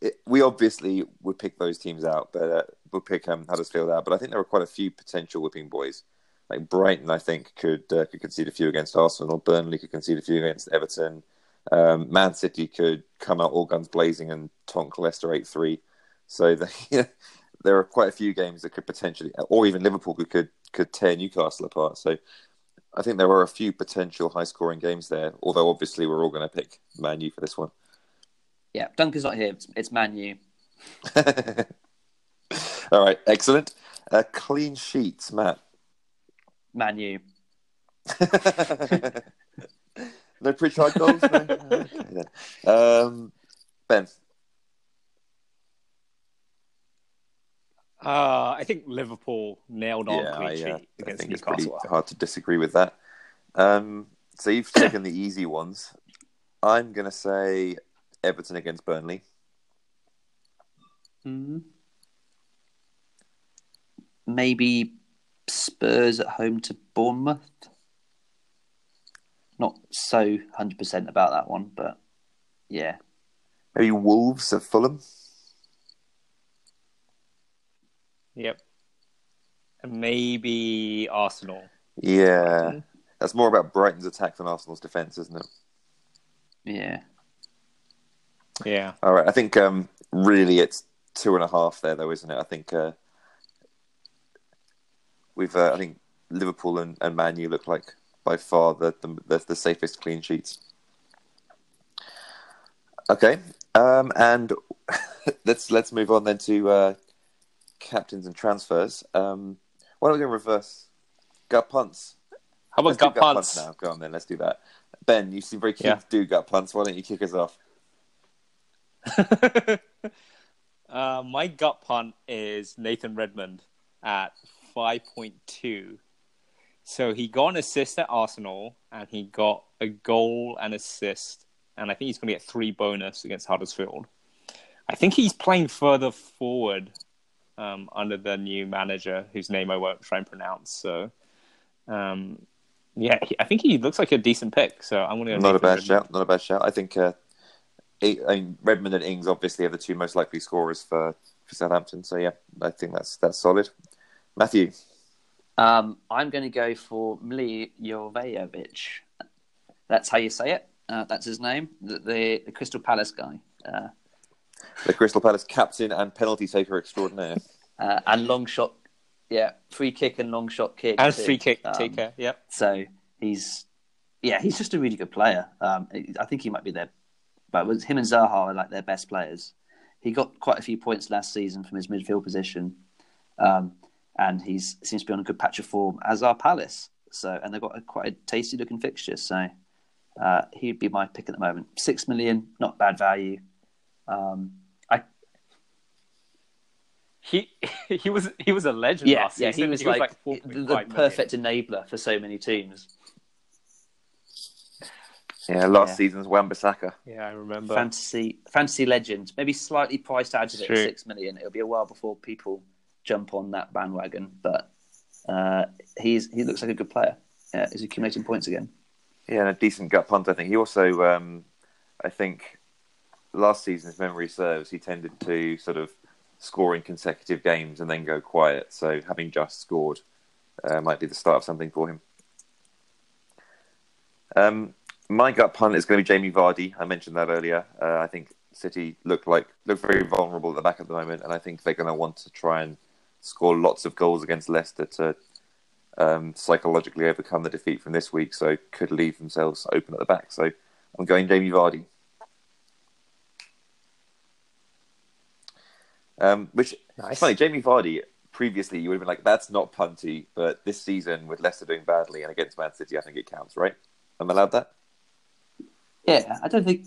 it, we obviously would pick those teams out, but uh, would pick um, Huddersfield out. But I think there are quite a few potential whipping boys. Like Brighton, I think could uh, could concede a few against Arsenal. Burnley could concede a few against Everton. Um, Man City could come out all guns blazing and tonk Leicester eight three. So the, you know, there are quite a few games that could potentially, or even Liverpool could could, could tear Newcastle apart. So I think there are a few potential high scoring games there. Although obviously we're all going to pick Man U for this one. Yeah, Duncan's not here. It's, it's Man U. all right, excellent. Uh, clean sheets, Matt. Man U. no Pritchard goals. No? okay, then. Um, ben. Uh, I think Liverpool nailed on yeah, clean I, sheet uh, I against think it's pretty Newcastle. hard to disagree with that. Um, so you've taken the easy ones. I'm going to say Everton against Burnley. Mm. Maybe Spurs at home to Bournemouth. Not so 100% about that one, but yeah. Maybe Wolves at Fulham. Yep. And maybe Arsenal. Yeah, that's more about Brighton's attack than Arsenal's defense, isn't it? Yeah. Yeah. All right, I think um, really it's two and a half there, though, isn't it? I think uh, we've. Uh, I think Liverpool and, and Man U look like by far the the, the, the safest clean sheets. Okay, um, and let's let's move on then to uh, captains and transfers. Um, why don't we go reverse? Gut punts. How about do gut punts? now. Go on then, let's do that. Ben, you seem very keen Yeah. to do gut punts. Why don't you kick us off? uh, my gut punt is Nathan Redmond at 5.2. So he got an assist at Arsenal and he got a goal and assist. And I think he's going to get three bonus against Huddersfield. I think he's playing further forward um, under the new manager, whose name I won't try and pronounce. So, um, yeah, he, I think he looks like a decent pick. So I'm going to Not a bad shout. Not a bad shout. I think uh, I I mean, Redmond and Ings obviously are the two most likely scorers for, for Southampton. So yeah, I think that's that's solid. Matthew, Um, I'm going to go for Mli Jovejovic. That's how you say it. Uh, that's his name. The, the, the Crystal Palace guy. Uh, the Crystal Palace captain and penalty taker extraordinaire. uh, and long shot. Yeah, free kick and long shot kick. And too. free kick Um, taker. Yep. So he's, yeah, he's just a really good player. Um, I think he might be there, but with him and Zaha are like their best players. He got quite a few points last season from his midfield position, um, and he seems to be on a good patch of form. As are Palace. So and they've got a, quite a tasty looking fixture. So uh, he'd be my pick at the moment. Six million, not bad value. Um, I He he was he was a legend yeah, last yeah, season. he was like, the, 4.5 the million. perfect enabler for so many teams. Yeah, last Yeah. season's Wan-Bissaka. Yeah, I remember. fantasy fantasy legend, maybe slightly priced out of it, at six million. It'll be a while before people jump on that bandwagon, but uh, he's he looks like a good player. Yeah, he's accumulating points again. Yeah, and a decent gut punt. I think he also, um, I think, last season, if memory serves, he tended to sort of score in consecutive games and then go quiet. So having just scored uh, might be the start of something for him. Um, my gut punt is going to be Jamie Vardy. I mentioned that earlier. Uh, I think City look like look very vulnerable at the back at the moment, and I think they're going to want to try and score lots of goals against Leicester to um, psychologically overcome the defeat from this week. So could leave themselves open at the back. So I'm going Jamie Vardy. Um, which Nice. it's funny, Jamie Vardy. Previously, you would have been like, "That's not punty," but this season, with Leicester doing badly and against Man City, I think it counts, right? I'm allowed that. Yeah, I don't think.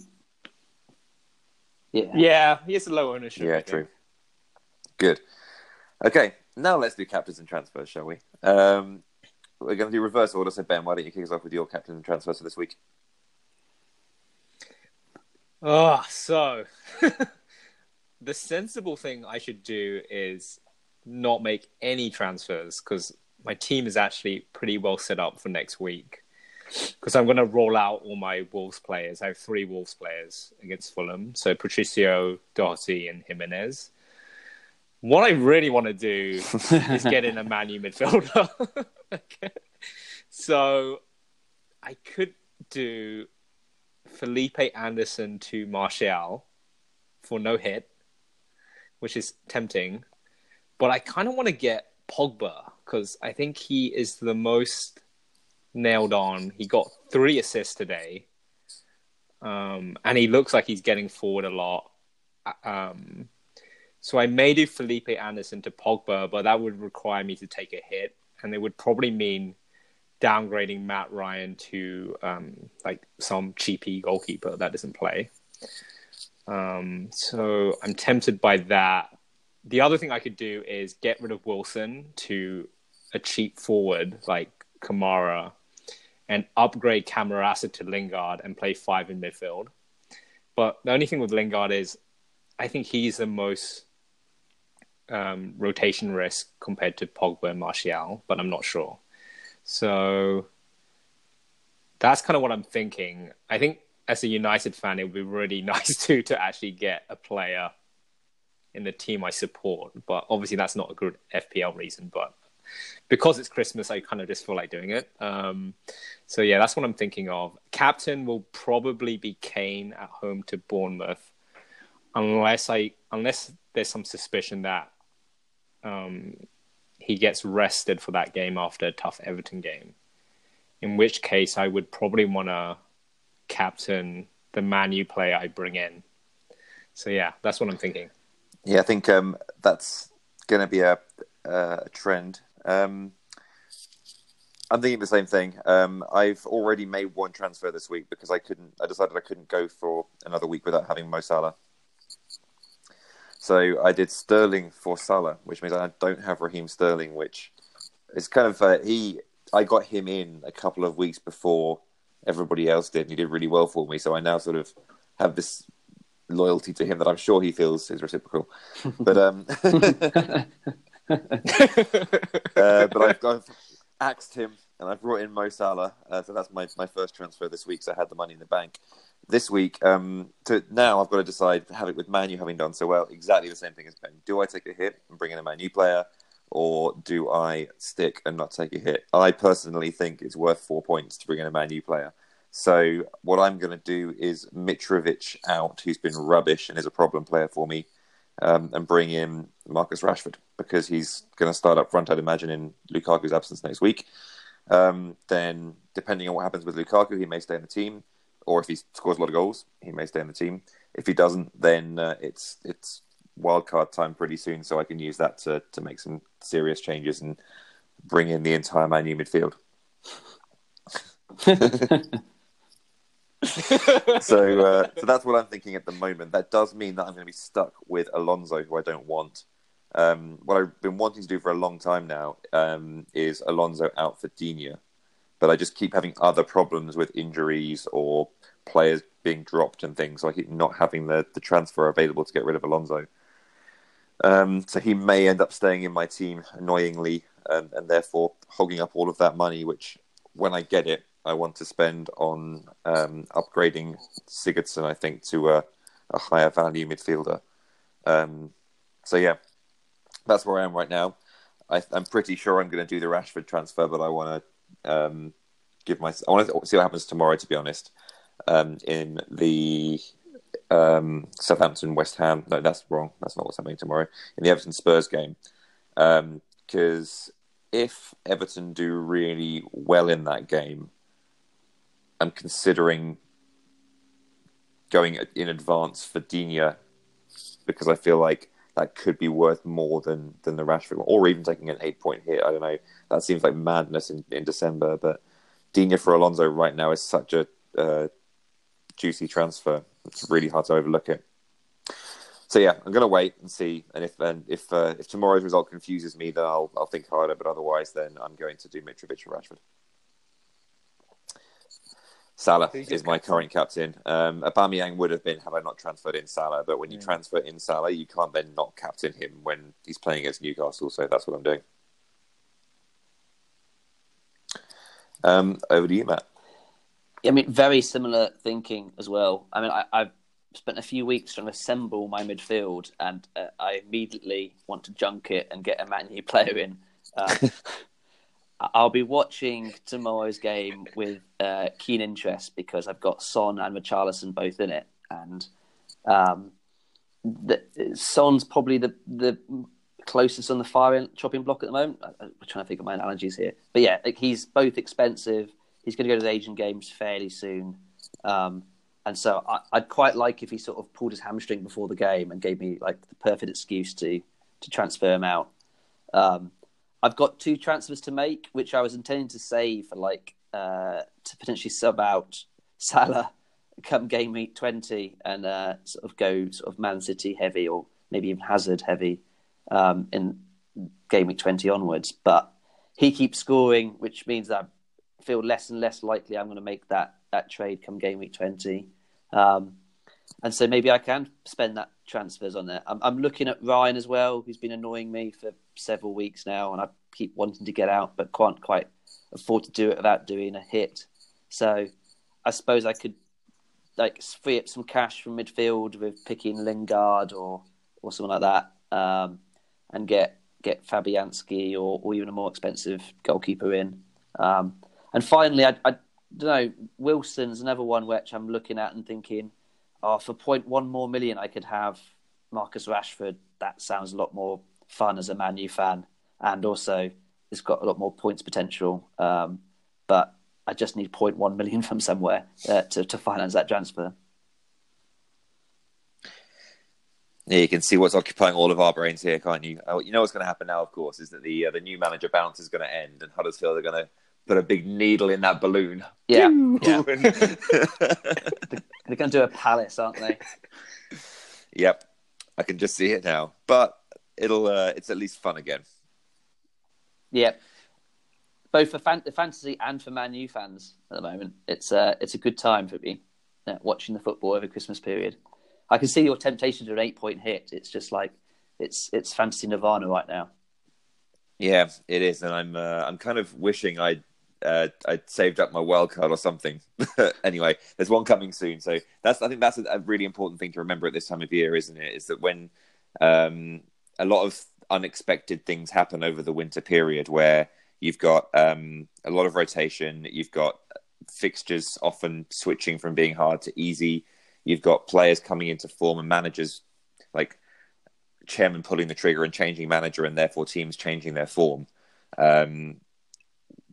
Yeah, Yeah, he has a low ownership. Yeah, true. Good. Okay, now let's do captains and transfers, shall we? Um, we're going to do reverse order. So, Ben, why don't you kick us off with your captains and transfers for this week? Oh, so the sensible thing I should do is not make any transfers because my team is actually pretty well set up for next week. Because I'm going to roll out all my Wolves players. I have three Wolves players against Fulham. So Patricio, Doherty, and Jimenez. What I really want to do is get in a Man U midfielder. okay. So I could do Felipe Anderson to Martial for no hit, which is tempting. but I kind of want to get Pogba because I think he is the most nailed on. He got three assists today, um, and he looks like he's getting forward a lot. Um, so I may do Felipe Anderson to Pogba, but that would require me to take a hit, and it would probably mean downgrading Matt Ryan to um, like some cheapy goalkeeper that doesn't play. Um, so I'm tempted by that. The other thing I could do is get rid of Wilson to a cheap forward like Kamara and upgrade Camarasa to Lingard and play five in midfield. But the only thing with Lingard is I think he's the most um, rotation risk compared to Pogba and Martial, but I'm not sure. So that's kind of what I'm thinking. I think as a United fan, it would be really nice to to actually get a player in the team I support. But obviously, that's not a good FPL reason. But because it's Christmas, I kind of just feel like doing it. Um, so yeah, that's what I'm thinking of. Captain will probably be Kane at home to Bournemouth, unless I unless there's some suspicion that um, he gets rested for that game after a tough Everton game. In which case, I would probably want to captain the Man U player I bring in. So yeah, that's what I'm thinking. Yeah, I think um, that's going to be a, a trend. Um, I'm thinking the same thing. Um, I've already made one transfer this week because I couldn't. I decided I couldn't go for another week without having Mo Salah. So I did Sterling for Salah, which means I don't have Raheem Sterling, which is kind of uh, he. I got him in a couple of weeks before everybody else did, and he did really well for me. So I now sort of have this loyalty to him that I'm sure he feels is reciprocal. But um, uh, but I've, I've axed him and I've brought in Mo Salah. Uh, so that's my, my first transfer this week. So I had the money in the bank this week, um, to now I've got to decide, to have it with Manu having done so well, exactly the same thing as Ben. Do I take a hit and bring in a Manu player, or do I stick and not take a hit? I personally think it's worth four points to bring in a Manu player. So what I'm going to do is Mitrovic out, who's been rubbish and is a problem player for me, um, and bring in Marcus Rashford because he's going to start up front. I'd imagine in Lukaku's absence next week. Um, then, depending on what happens with Lukaku, he may stay in the team or if he scores a lot of goals, he may stay in the team. If he doesn't, then uh, it's it's wildcard time pretty soon, so I can use that to to make some serious changes and bring in the entire Man U midfield. so uh, so that's what I'm thinking at the moment. That does mean that I'm going to be stuck with Alonso, who I don't want. Um, what I've been wanting to do for a long time now um, is Alonso out for Digne but I just keep having other problems with injuries or players being dropped and things. So I keep not having the, the transfer available to get rid of Alonso. Um, so he may end up staying in my team annoyingly and, and, therefore hogging up all of that money, which when I get it, I want to spend on um, upgrading Sigurdsson, I think, to a, a higher value midfielder. Um, so yeah, that's where I am right now. I, am pretty sure I'm going to do the Rashford transfer, but I want to um, give my. I want to see what happens tomorrow. To be honest, um, in the um, Southampton West Ham. No, that's wrong. That's not what's happening tomorrow in the Everton Spurs game. Because um, if Everton do really well in that game, I'm considering going in advance for Digne because I feel like that could be worth more than than the Rashford, one, or even taking an eight point hit. I don't know. That seems like madness in, in December, but Digne for Alonso right now is such a uh, juicy transfer. It's really hard to overlook it. So yeah, I'm going to wait and see, and if and if uh, if tomorrow's result confuses me, then I'll I'll think harder. But otherwise, then I'm going to do Mitrovic or Rashford. Salah is my current captain. Um, Aubameyang would have been had I not transferred in Salah, but when you mm. transfer in Salah, you can't then not captain him when he's playing against Newcastle. So that's what I'm doing. Um, over to you, Matt. I mean, very similar thinking as well. I mean, I, have spent a few weeks trying to assemble my midfield, and uh, I immediately want to junk it and get a Man U player in. Uh, I'll be watching tomorrow's game with uh, keen interest because I've got Son and Richarlison both in it, and um, the, Son's probably the the closest on the firing chopping block at the moment. I, am trying to think of my analogies here, but yeah, like he's both expensive. He's going to go to the Asian Games fairly soon, um, and so I, would quite like if he sort of pulled his hamstring before the game and gave me like the perfect excuse to to transfer him out. Um, I've got two transfers to make, which I was intending to save for like uh, to potentially sub out Salah come game week twenty and uh, sort of go sort of Man City heavy or maybe even Hazard heavy um, in game week 20 onwards. But he keeps scoring, which means that feel less and less likely I'm going to make that, that trade come game week 20. Um, and so maybe I can spend that transfers on there. I'm, I'm, looking at Ryan as well, who's been annoying me for several weeks now, and I keep wanting to get out, but can't quite afford to do it without doing a hit. So I suppose I could like free up some cash from midfield with picking Lingard or or something like that. Um, and get get Fabianski or, or even a more expensive goalkeeper in. Um, and finally, I, I don't know, Wilson's another one which I'm looking at and thinking, oh, for point one more million, I could have Marcus Rashford. That sounds a lot more fun as a Man U fan, and also it's got a lot more points potential. Um, but I just need 0.1 million from somewhere uh, to to finance that transfer. Yeah, you can see what's occupying all of our brains here, can't you? Oh, you know what's going to happen now, of course, is that the uh, the new manager bounce is going to end, and Huddersfield are going to put a big needle in that balloon. Yeah, yeah. they're going to do a palace, aren't they? Yep, I can just see it now. But it'll uh, it's at least fun again. Yep, both for fan- the fantasy and for Man U fans at the moment. It's uh, it's a good time for me uh, watching the football over Christmas period. I can see your temptation to an eight point hit. It's just like it's it's fantasy nirvana right now. Yeah, it is, and I'm uh, I'm kind of wishing I'd uh, I'd saved up my wild card or something. anyway, there's one coming soon, so that's I think that's a, a, really important thing to remember at this time of year, isn't it? Is that when um, a lot of unexpected things happen over the winter period, where you've got um, a lot of rotation, you've got fixtures often switching from being hard to easy you've got players coming into form and managers like chairman pulling the trigger and changing manager, and therefore teams changing their form. Um,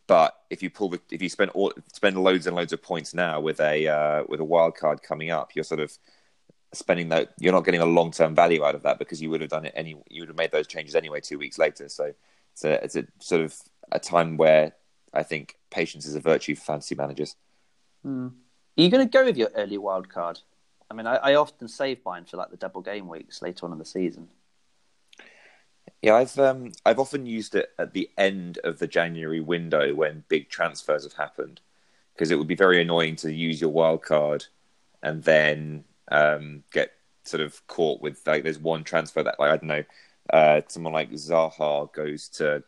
but if you pull the, if you spend all, spend loads and loads of points now with a uh, with a wild card coming up, you're sort of spending that. You're not getting a long term value out of that because you would have done it any. You would have made those changes anyway two weeks later. So it's a it's a sort of a time where I think patience is a virtue for fantasy managers. Mm. Are you going to go with your early wild card? I mean, I, I often save mine for like the double game weeks later on in the season. Yeah, I've um, I've often used it at the end of the January window when big transfers have happened, because it would be very annoying to use your wild card and then um, get sort of caught with like there's one transfer that like I don't know, uh, someone like Zaha goes to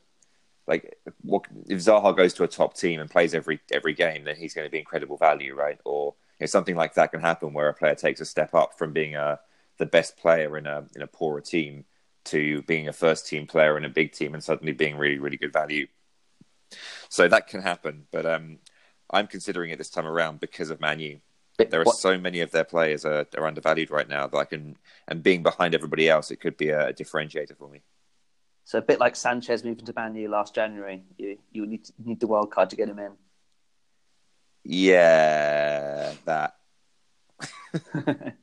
like what, if Zaha goes to a top team and plays every every game, then he's going to be incredible value, right? Or know, something like that can happen where a player takes a step up from being a the best player in a in a poorer team to being a first team player in a big team and suddenly being really really good value. So that can happen, but um, I'm considering it this time around because of Man U. There are what? so many of their players are, are undervalued right now that I can, and being behind everybody else, it could be a, differentiator for me. So a bit like Sanchez moving to Man U last January, you you need to, need the wild card to get him in. Yeah, that.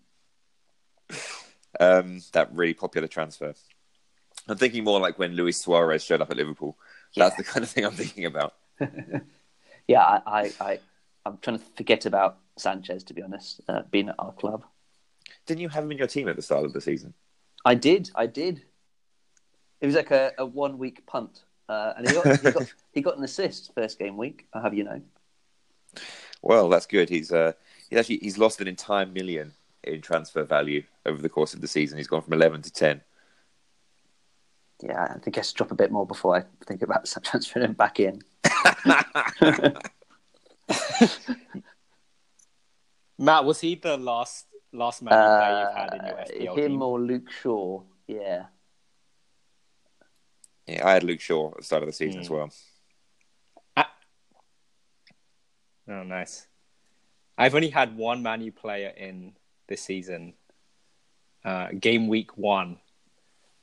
um, that really popular transfer. I'm thinking more like when Luis Suarez showed up at Liverpool. Yeah. That's the kind of thing I'm thinking about. yeah, I, I, I, am trying to forget about Sanchez to be honest. Uh, being at our club. Didn't you have him in your team at the start of the season? I did. I did. It was like a, a one week punt, uh, and he got, he got he got an assist first game week. I have you know. Well, that's good. He's uh, he's actually he's lost an entire million in transfer value over the course of the season. He's gone from eleven to ten. Yeah, I think I should drop a bit more before I think about transferring him back in. Matt, was he the last last man uh, you've had in your FPL Him team? or Luke Shaw? Yeah. Yeah, I had Luke Shaw at the start of the season mm. as well. Oh, nice. I've only had one Man U player in this season, uh, game week one,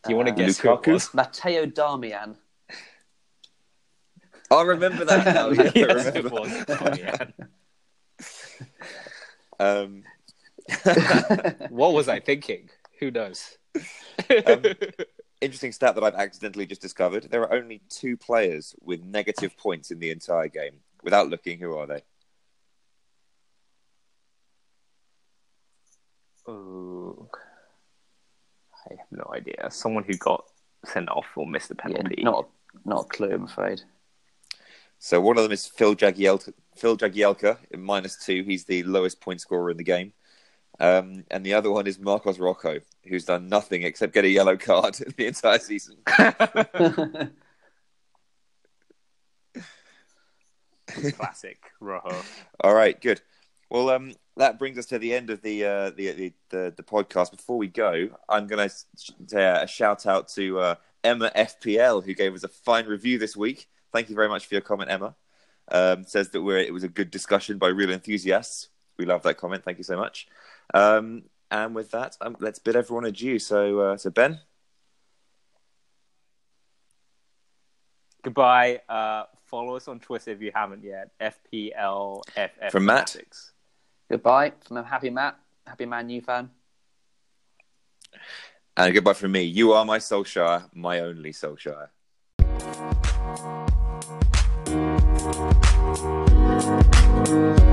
Do you want to Uh, guess who it Lukaku? was? Matteo Darmian. I remember that now. Yeah, I yes, it was. Darmian. Um, What was I thinking? Who knows? Um, interesting stat that I've accidentally just discovered: there are only two players with negative points in the entire game. Without looking, who are they? Oh, I have no idea. Someone who got sent off or missed a Yeah, penalty. not not a clue, I'm afraid. So one of them is Phil Jagielka. Phil Jagielka in minus two. He's the lowest point scorer in the game. Um, and the other one is Marcos Rojo, who's done nothing except get a yellow card the entire season. Classic Rojo. All right, good. Well, um, that brings us to the end of the uh, the, the, the the podcast. Before we go, I'm going to say a shout out to uh, Emma FPL who gave us a fine review this week. Thank you very much for your comment, Emma. Um, says that we're, it was a good discussion by real enthusiasts. We love that comment. Thank you so much. Um, and with that, um, let's bid everyone adieu. So, uh, so Ben, Goodbye. Uh, follow us on Twitter if you haven't yet. FPLFF. From Matt? Goodbye from a happy Matt, happy Man U fan. And goodbye from me. You are my Solskjaer, my only Solskjaer. Thank